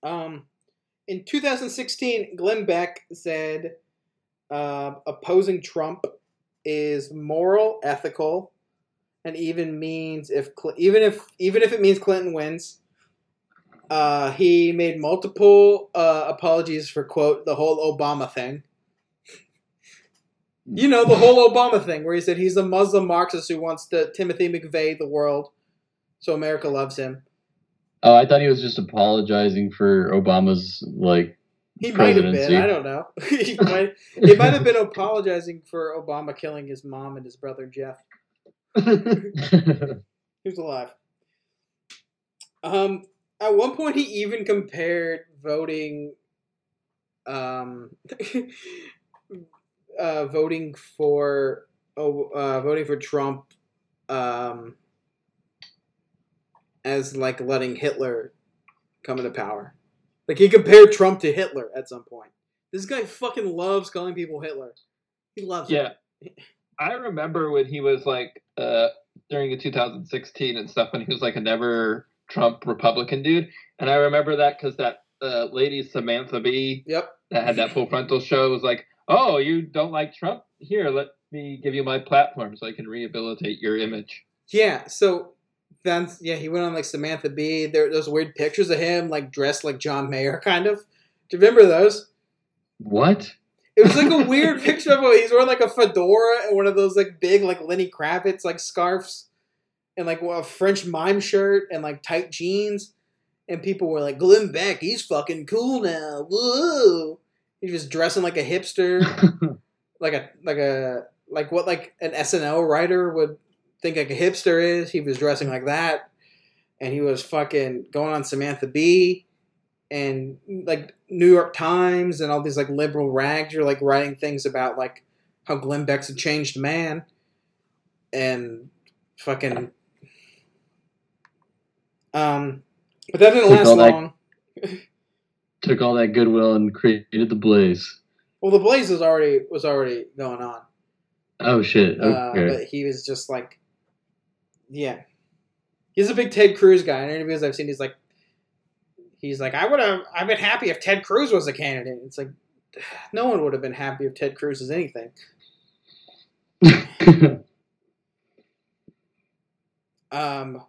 Um, in 2016, Glenn Beck said uh, opposing Trump is moral, ethical, and even means if Cl- even if even if it means Clinton wins. Uh, he made multiple uh, apologies for quote the whole Obama thing. You know the whole Obama thing where he said he's a Muslim Marxist who wants to Timothy McVeigh the world, so America loves him. Oh, I thought he was just apologizing for Obama's like He might have been. I don't know. he might. He might have been apologizing for Obama killing his mom and his brother Jeff. He was alive. Um, at one point, he even compared voting, um, uh, voting for, oh, uh, voting for Trump, um, as like letting Hitler come into power. Like he compared Trump to Hitler at some point. This guy fucking loves calling people Hitler. He loves it. Yeah. I remember when he was like uh during the 2016 and stuff when he was like a never Trump Republican dude, and I remember that because that uh, lady Samantha Bee, yep, that had that full frontal show was like, "Oh, you don't like Trump? Here, let me give you my platform so I can rehabilitate your image." Yeah, so then yeah, he went on like Samantha Bee. There those weird pictures of him like dressed like John Mayer kind of. Do you remember those? What? It was like a weird picture of him. He's wearing like a fedora and one of those like big like Lenny Kravitz like scarves and like a French mime shirt and like tight jeans. And people were like, Glenn Beck, he's fucking cool now. Whoa. He was dressing like a hipster. like a like a like what like an SNL writer would think like a hipster is. He was dressing like that. And he was fucking going on Samantha Bee and like New York Times and all these like liberal rags You're like writing things about like how Glenn Beck's a changed man and fucking um but that didn't Took last all that- long. Took all that goodwill and created the Blaze. Well the Blaze was already was already going on. Oh shit. Uh, but he was just like Yeah. He's a big Ted Cruz guy. In interviews I've seen he's like he's like, I would have I've been happy if Ted Cruz was a candidate. It's like no one would have been happy if Ted Cruz was anything. Um,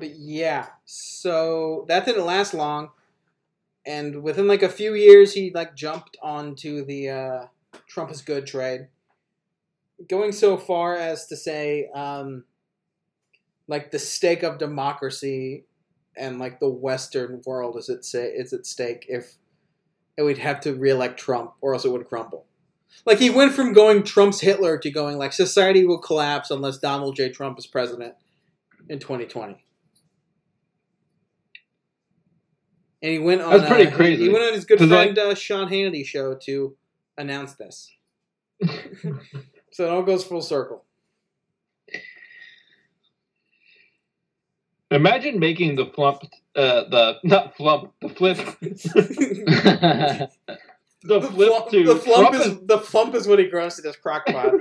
but yeah, so that didn't last long, and within like a few years, he like jumped onto the uh, Trump is good trade, going so far as to say, um, like the stake of democracy and like the Western world is at say is at stake if we'd have to reelect Trump or else it would crumble. Like he went from going Trump's Hitler to going like society will collapse unless Donald J. Trump is president in 2020. And he went on. That's pretty uh, crazy. He went on his good friend uh, Sean Hannity show to announce this. so it all goes full circle. Imagine making the flump, uh, the not flump, the flip, the flip to The flump Trump is the flump is what he grows to his crock pot.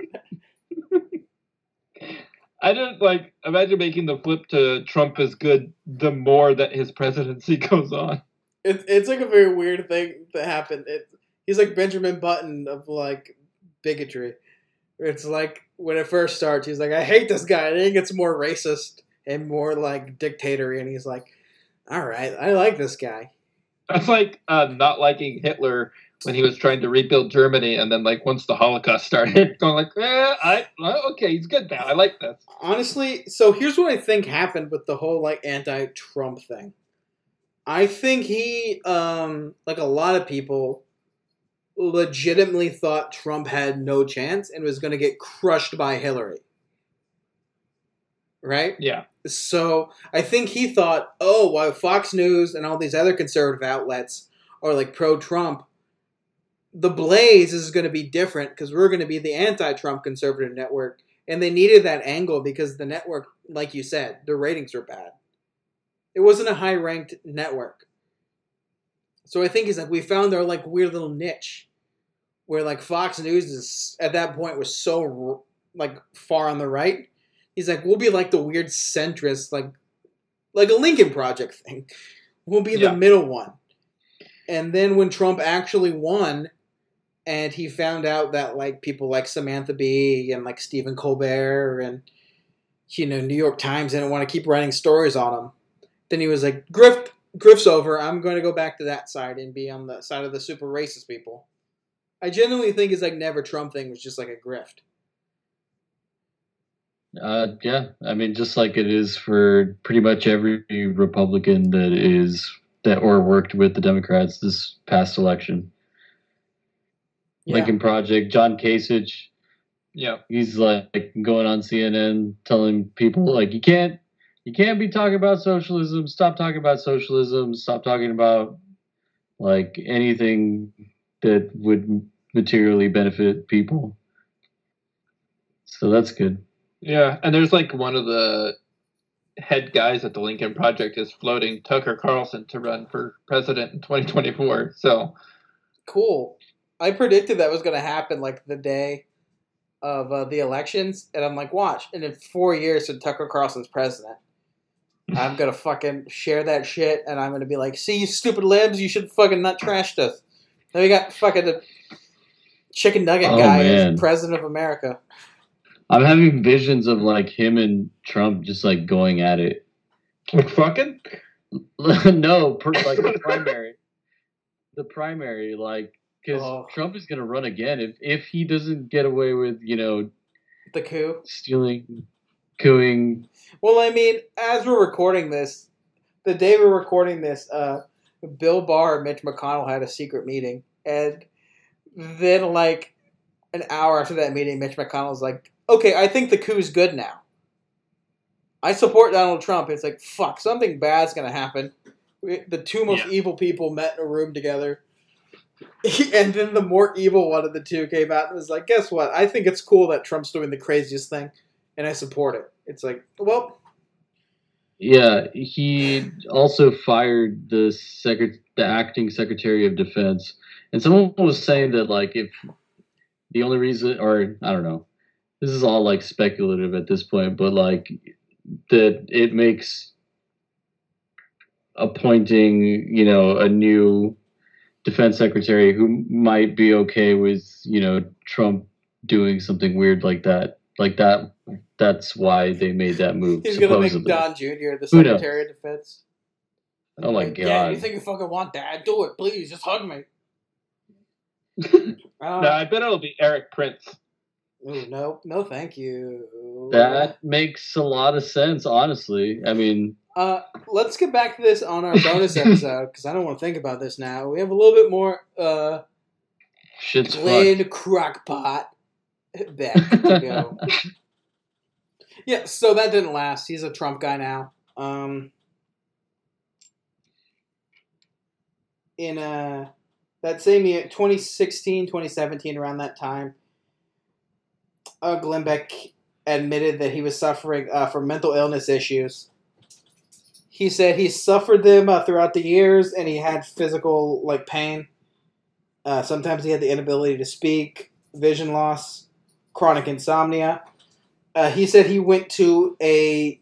I didn't like imagine making the flip to Trump is good the more that his presidency goes on. It's it's like a very weird thing that happened. It, he's like Benjamin Button of like bigotry. It's like when it first starts, he's like, I hate this guy. And then he gets more racist and more like dictatory, and he's like, All right, I like this guy. That's like uh, not liking Hitler when he was trying to rebuild Germany, and then like once the Holocaust started, going like, eh, I okay, he's good now. I like this. Honestly, so here's what I think happened with the whole like anti-Trump thing. I think he, um, like a lot of people, legitimately thought Trump had no chance and was going to get crushed by Hillary. Right? Yeah. So I think he thought, oh, while Fox News and all these other conservative outlets are like pro Trump, the Blaze is going to be different because we're going to be the anti Trump conservative network. And they needed that angle because the network, like you said, the ratings were bad. It wasn't a high ranked network. So I think he's like, we found our like weird little niche where like Fox News is at that point was so like far on the right. He's like, we'll be like the weird centrist, like like a Lincoln Project thing. We'll be Yeah. the middle one. And then when Trump actually won, and he found out that like people like Samantha Bee and like Stephen Colbert and you know New York Times didn't want to keep writing stories on him, then he was like, "Grift, Grift's over. I'm going to go back to that side and be on the side of the super racist people." I genuinely think his like never Trump thing was just like a grift. Uh, yeah, I mean, just like it is for pretty much every Republican that is that or worked with the Democrats this past election. Yeah. Lincoln Project, John Kasich, Yeah. he's like going on CNN telling people like you can't you can't be talking about socialism. Stop talking about socialism. Stop talking about like anything that would materially benefit people. So that's good. Yeah, and there's like one of the head guys at the Lincoln Project is floating Tucker Carlson to run for president in 2024. So Cool. I predicted that was going to happen like the day of uh, the elections, and I'm like, watch. And in four years, when Tucker Carlson's president, I'm gonna fucking share that shit, and I'm gonna be like, see, you stupid libs, you should fucking not trashed us. Then we got fucking the chicken nugget Oh, guy man. president of America. I'm having visions of like him and Trump just like going at it. like fucking no, per, like the primary, the primary, like because Oh. Trump is gonna run again if if he doesn't get away with you know The coup. stealing, cooing. Well, I mean, as we're recording this, the day we're recording this, uh, Bill Barr and Mitch McConnell had a secret meeting, and then like an hour after that meeting, Mitch McConnell's like, "Okay, I think the coup's good now. I support Donald Trump." It's like, fuck, something bad's gonna happen. The two most Yeah. evil people met in a room together. and then the more evil one of the two came out and was like, "Guess what? I think it's cool that Trump's doing the craziest thing, and I support it." It's like, well, Yeah, he also fired the secret, the acting secretary of defense, and someone was saying that like if the only reason, or I don't know, this is all like speculative at this point, but like that it makes appointing, you know, a new defense secretary who might be okay with, you know, Trump doing something weird like that. Like that that's why they made that move. He's gonna make. Don Jr. the Secretary of Defense. Oh my Like, Yeah, you think you fucking want that? Do it, please. Just hug me. uh, no, I bet it'll be Erik Prince. ooh, no, no, thank you. That makes a lot of sense, honestly. I mean, Uh, let's get back to this on our bonus episode because I don't want to think about this now. We have a little bit more. Uh, shit's fucked. Glenn Crockpot back to go. yeah, so that didn't last. He's a Trump guy now. Um, in uh, that same year, 2016, 2017, around that time, uh, Glenn Beck admitted that he was suffering uh, from mental illness issues. He said he suffered them uh, throughout the years, and he had physical like pain. Uh, sometimes he had the inability to speak, vision loss, chronic insomnia. Uh, he said he went to a.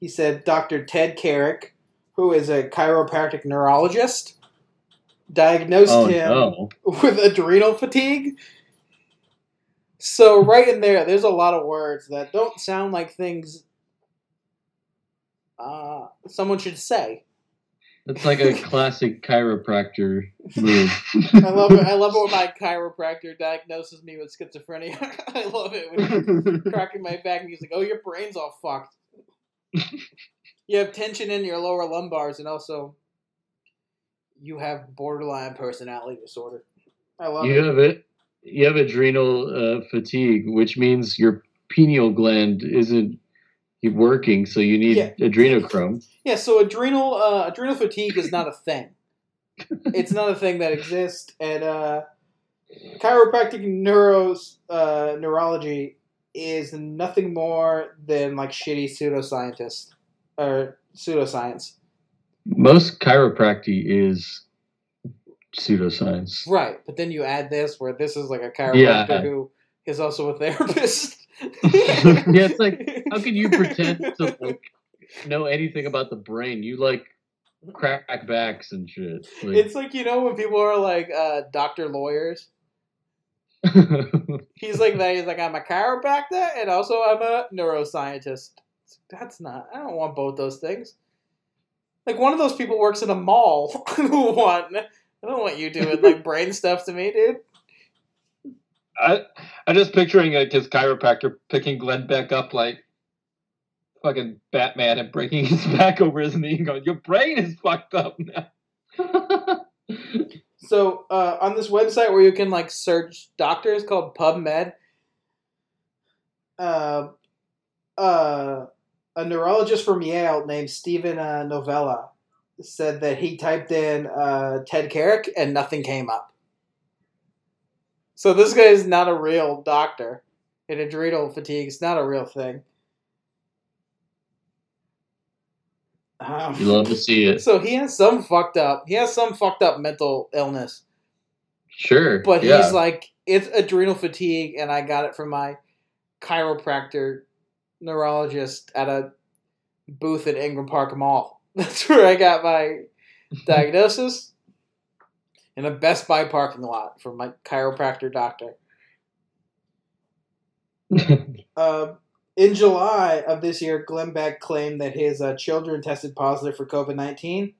He said Dr. Ted Carrick, who is a chiropractic neurologist, diagnosed Oh, him no. with adrenal fatigue. So right in there, there's a lot of words that don't sound like things uh, someone should say. That's like a classic chiropractor move. I love it. I love it when my chiropractor diagnoses me with schizophrenia. I love it when he's cracking my back and he's like, "Oh, your brain's all fucked. you have tension in your lower lumbars, and also you have borderline personality disorder." I love it. You it. have it. You have adrenal uh, fatigue, which means your pineal gland isn't working, so you need Yeah. adrenochrome. Yeah, so adrenal uh, adrenal fatigue is not a thing. it's not a thing that exists, and uh, chiropractic neuros uh, neurology is nothing more than like shitty pseudoscientists or pseudoscience. Most chiropractic is pseudoscience. Right, but then you add this where this is like a chiropractor Yeah. who is also a therapist. yeah, it's like how can you pretend to like know anything about the brain? You like crack backs and shit. Like, It's like you know when people are like uh, doctor lawyers. He's like that. He's like I'm a chiropractor and also I'm a neuroscientist. That's not. I don't want both those things. Like one of those people works in a mall. Who want? I don't want you doing like brain stuff to me, dude. I I'm just picturing like his chiropractor picking Glenn Beck up like fucking Batman and breaking his back over his knee and going, Your brain is fucked up now. So uh, on this website where you can like search doctors called PubMed, uh, uh, a neurologist from Yale named Steven uh, Novella said that he typed in uh, Ted Carrick and nothing came up. So this guy is not a real doctor. And adrenal fatigue is not a real thing. Um, you love to see it. so he has some fucked up. He has some fucked up mental illness. Sure. But yeah. he's like, it's adrenal fatigue, and I got it from my chiropractor neurologist at a booth at Ingram Park Mall. That's where I got my diagnosis in a Best Buy parking lot from my chiropractor doctor. Uh, in July of this year, Glenn Beck claimed that his uh, children tested positive for COVID 19.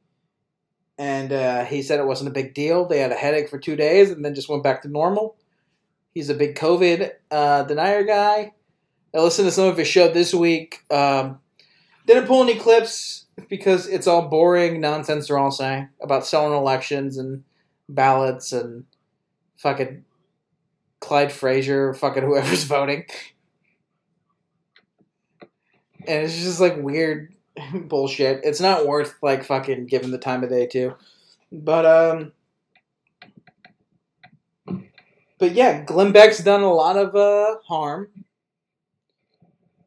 And uh, he said it wasn't a big deal. They had a headache for two days and then just went back to normal. He's a big COVID uh, denier guy. I listened to some of his show this week. Um, didn't pull any clips because it's all boring nonsense they're all saying about selling elections and ballots and fucking Clyde Frazier, fucking whoever's voting. And it's just like weird bullshit. It's not worth like fucking giving the time of day to. But um But yeah, Glenn Beck's done a lot of uh harm.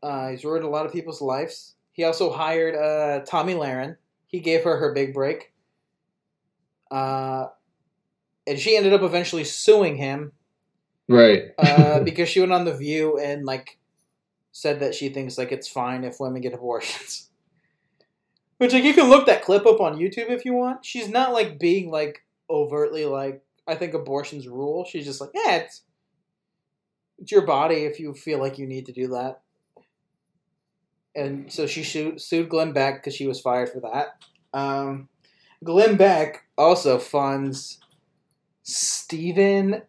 Uh he's ruined a lot of people's lives. He also hired uh Tomi Lahren. He gave her her big break. Uh and she ended up eventually suing him right. uh, because she went on the View and like said that she thinks like it's fine if women get abortions. Which like you can look that clip up on YouTube if you want. She's not like being like overtly like I think abortions rule. She's just like yeah, it's it's your body if you feel like you need to do that. And so she sued, sued Glenn Beck because she was fired for that. Um, Glenn Beck also funds Steven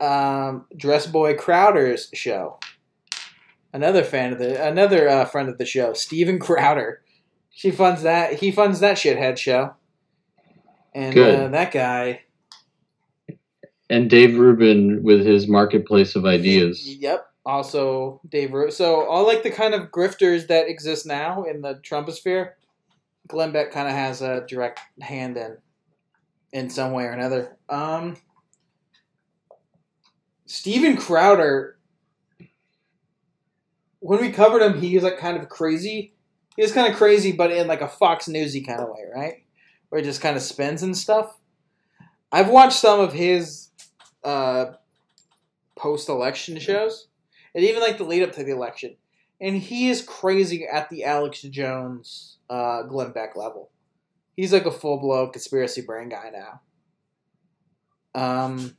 um, Dress Boy Crowder's show. Another fan of the another uh, friend of the show, Steven Crowder. She funds that. He funds that shithead show. And Good. uh, that guy. And Dave Rubin with his marketplace of ideas. Yep. Also, Dave. Ru- So all like the kind of grifters that exist now in the Trumposphere, Glenn Beck kind of has a direct hand in, in some way or another. Um, Steven Crowder. When we covered him, he was like kind of crazy. He was kind of crazy, but in like a Fox Newsy kind of way, right? Where he just kind of spins and stuff. I've watched some of his uh, post-election shows, and even like the lead up to the election. And he is crazy at the Alex Jones, uh, Glenn Beck level. He's like a full blown conspiracy brain guy now. Um,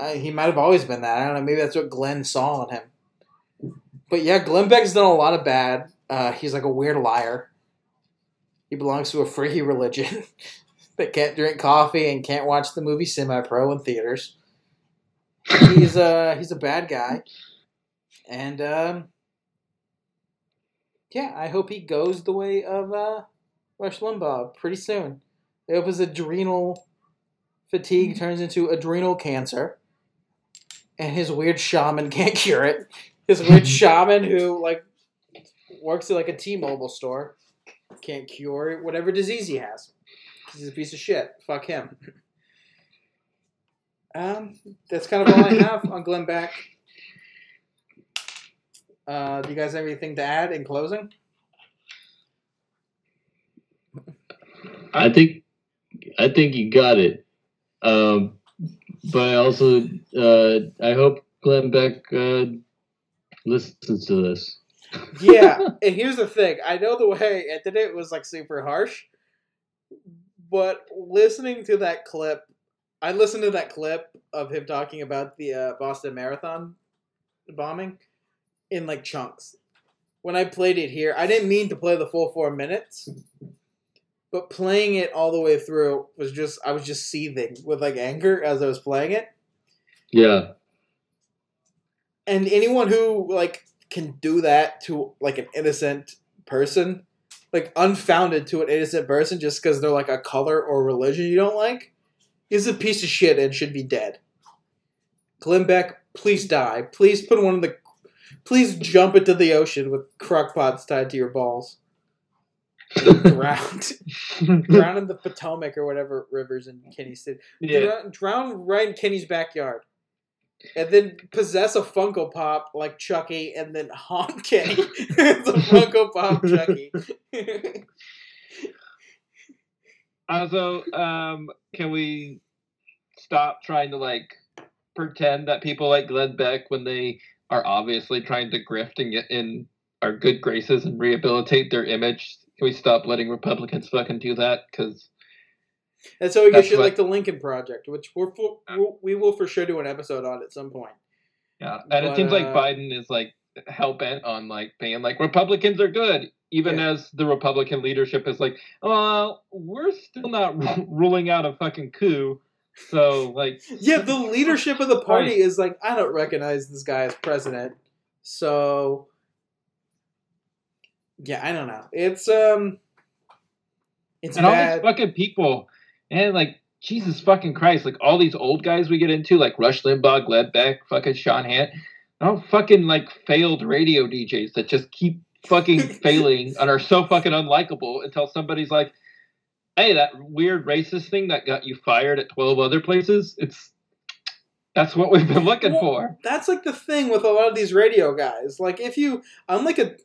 uh, he might have always been that. I don't know. Maybe that's what Glenn saw in him. But yeah, Glenn Beck's done a lot of bad. Uh, he's like a weird liar. He belongs to a free religion that can't drink coffee and can't watch the movie Semi Pro in theaters. He's uh he's a bad guy, and um, yeah, I hope he goes the way of uh, Rush Limbaugh pretty soon. I hope his adrenal fatigue turns into adrenal cancer, and his weird shaman can't cure it. His weird shaman who like works at like a T-Mobile store can't cure whatever disease he has. He's a piece of shit. Fuck him. Um, that's kind of all I have on Glenn Beck. Uh, do you guys have anything to add in closing? I think I think you got it. Um, but I also uh, I hope Glenn Beck uh, listens to this. yeah, and here's the thing. I know the way it did it was like super harsh, but listening to that clip, I listened to that clip of him talking about the uh, Boston Marathon bombing in like chunks. When I played it here, I didn't mean to play the full four minutes, but playing it all the way through was just I was just seething with like anger as I was playing it. Yeah. And anyone who like can do that to like an innocent person, like unfounded to an innocent person just because they're like a color or religion you don't like, is a piece of shit and should be dead. Glenn Beck, please die. Please put one of the. Please jump into the ocean with crock pots tied to your balls. drown, drown in the Potomac or whatever rivers in Kenny City. Yeah. Drown, drown right in Kenny's backyard, and then possess a Funko Pop like Chucky, and then haunt Kenny. it's a Funko Pop Chucky. Also, um, can we stop trying to like pretend that people like Glenn Beck when they are obviously trying to grift and get in our good graces and rehabilitate their image? Can we stop letting Republicans fucking do that? Because And so we get shit what- like the Lincoln Project, which we're for, we will for sure do an episode on at some point. yeah, and it But, seems like uh, Biden is like hell bent on like being like Republicans are good, even as the Republican leadership is like, well, we're still not ru- ruling out a fucking coup. So like, Yeah, the leadership of the party Right. is like, I don't recognize this guy as president. So yeah, I don't know. It's um it's and all these fucking people, and like Jesus fucking Christ, like all these old guys we get into, like Rush Limbaugh, Glenn Beck, fucking Sean Hant, all fucking like failed radio DJs that just keep fucking failing and are so fucking unlikable until somebody's like, "Hey, that weird racist thing that got you fired at twelve other places, it's." That's what we've been looking Well, for. That's like the thing with a lot of these radio guys. Like if you I'm like a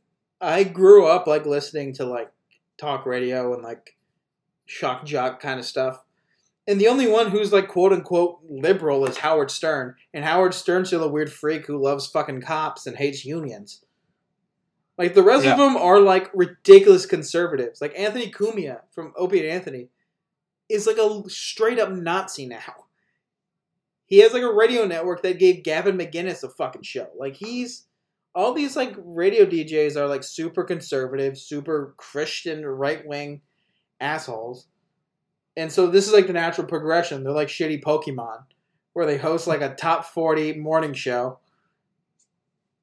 I grew up like listening to like talk radio and like shock jock kind of stuff. And the only one who's like quote unquote liberal is Howard Stern. And Howard Stern's still a weird freak who loves fucking cops and hates unions. Like the rest Yeah. of them are like ridiculous conservatives. Like Anthony Cumia from Opie and Anthony is like a straight up Nazi now. He has like a radio network that gave Gavin McInnes a fucking show. Like he's all these like radio DJs are like super conservative, super Christian, right wing assholes. And so this is like the natural progression. They're like shitty Pokemon, where they host like a top forty morning show.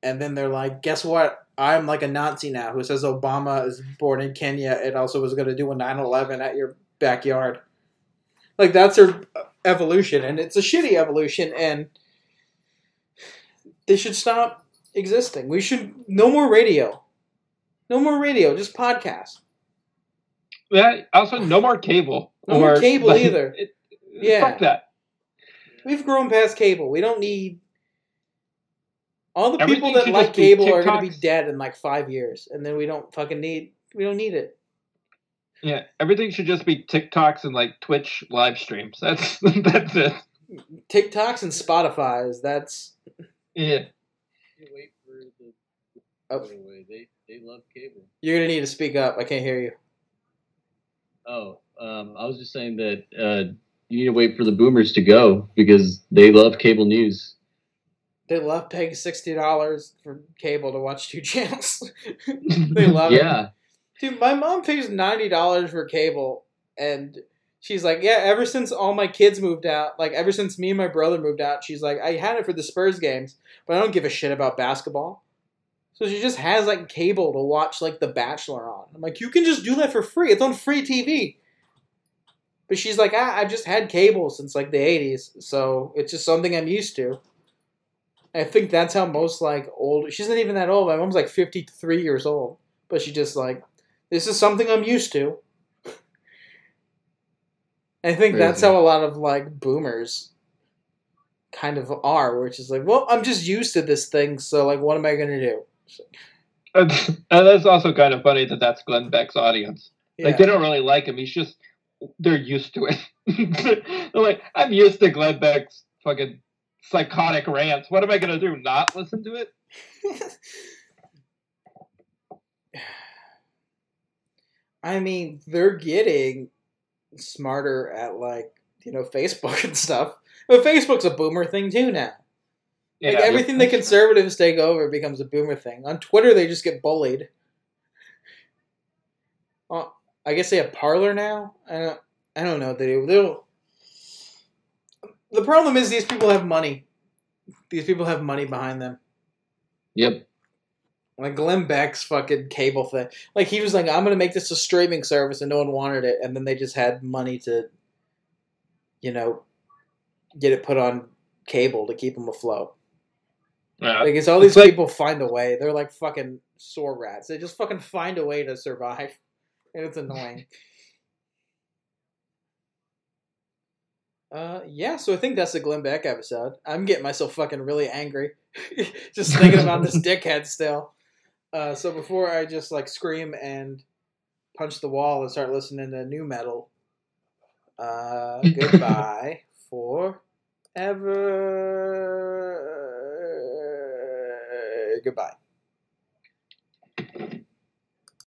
And then they're like, guess what? I'm like a Nazi now who says Obama is born in Kenya and also was going to do a 9 11 at your backyard. Like, that's their evolution. And it's a shitty evolution. And they should stop existing. We should, no more radio. No more radio, just podcast. Yeah. Also, no more cable. No more cable like, either. it- Yeah. Fuck that. We've grown past cable. We don't need. All the Everything people that like just be cable are going to be dead in like five years, and then we don't fucking need. We don't need it. Yeah, everything should just be TikToks and like Twitch live streams. That's that's it. TikToks and Spotify's. That's Yeah. can't wait for the. Oh. By they they love cable. You're gonna need to speak up. I can't hear you. Oh, um, I was just saying that uh, you need to wait for the boomers to go because they love cable news. They love paying sixty dollars for cable to watch two channels. they love it. yeah, Dude, my mom pays ninety dollars for cable, and she's like, "Yeah, ever since all my kids moved out, like ever since me and my brother moved out, she's like, I had it for the Spurs games, but I don't give a shit about basketball." So she just has like cable to watch like The Bachelor on. I'm like, you can just do that for free. It's on free TV. But she's like, ah, I've just had cable since like the '80s, so it's just something I'm used to. I think that's how most like old. She's not even that old. My mom's like 53 years old, but she just like this is something I'm used to. I think that's how a lot of like boomers kind of are, which is like, well, I'm just used to this thing, so like, what am I gonna do? And and that's also kind of funny that that's Glenn Beck's audience. Like they don't really like him. He's just they're used to it. they're like, I'm used to Glenn Beck's fucking psychotic rants. What am I gonna do? Not listen to it? I mean, they're getting smarter at like you know Facebook and stuff. But Facebook's a boomer thing too now. Like everything the conservatives take over becomes a boomer thing. On Twitter, they just get bullied. I guess they have Parler now. I don't. I don't know they. They'll. The problem is these people have money. These people have money behind them. yep. Like Glenn Beck's fucking cable thing. Like he was like, I'm gonna make this a streaming service, and no one wanted it, and then they just had money to, you know, get it put on cable to keep them afloat. Yeah. Like it's all these people find a way. They're like fucking sore rats. They just fucking find a way to survive, and it's annoying. Uh, yeah. So I think that's the Glenn Beck episode. I'm getting myself fucking really angry, just thinking about this dickhead still. Uh, so before I just like scream and punch the wall and start listening to nu metal, uh, goodbye forever. Goodbye.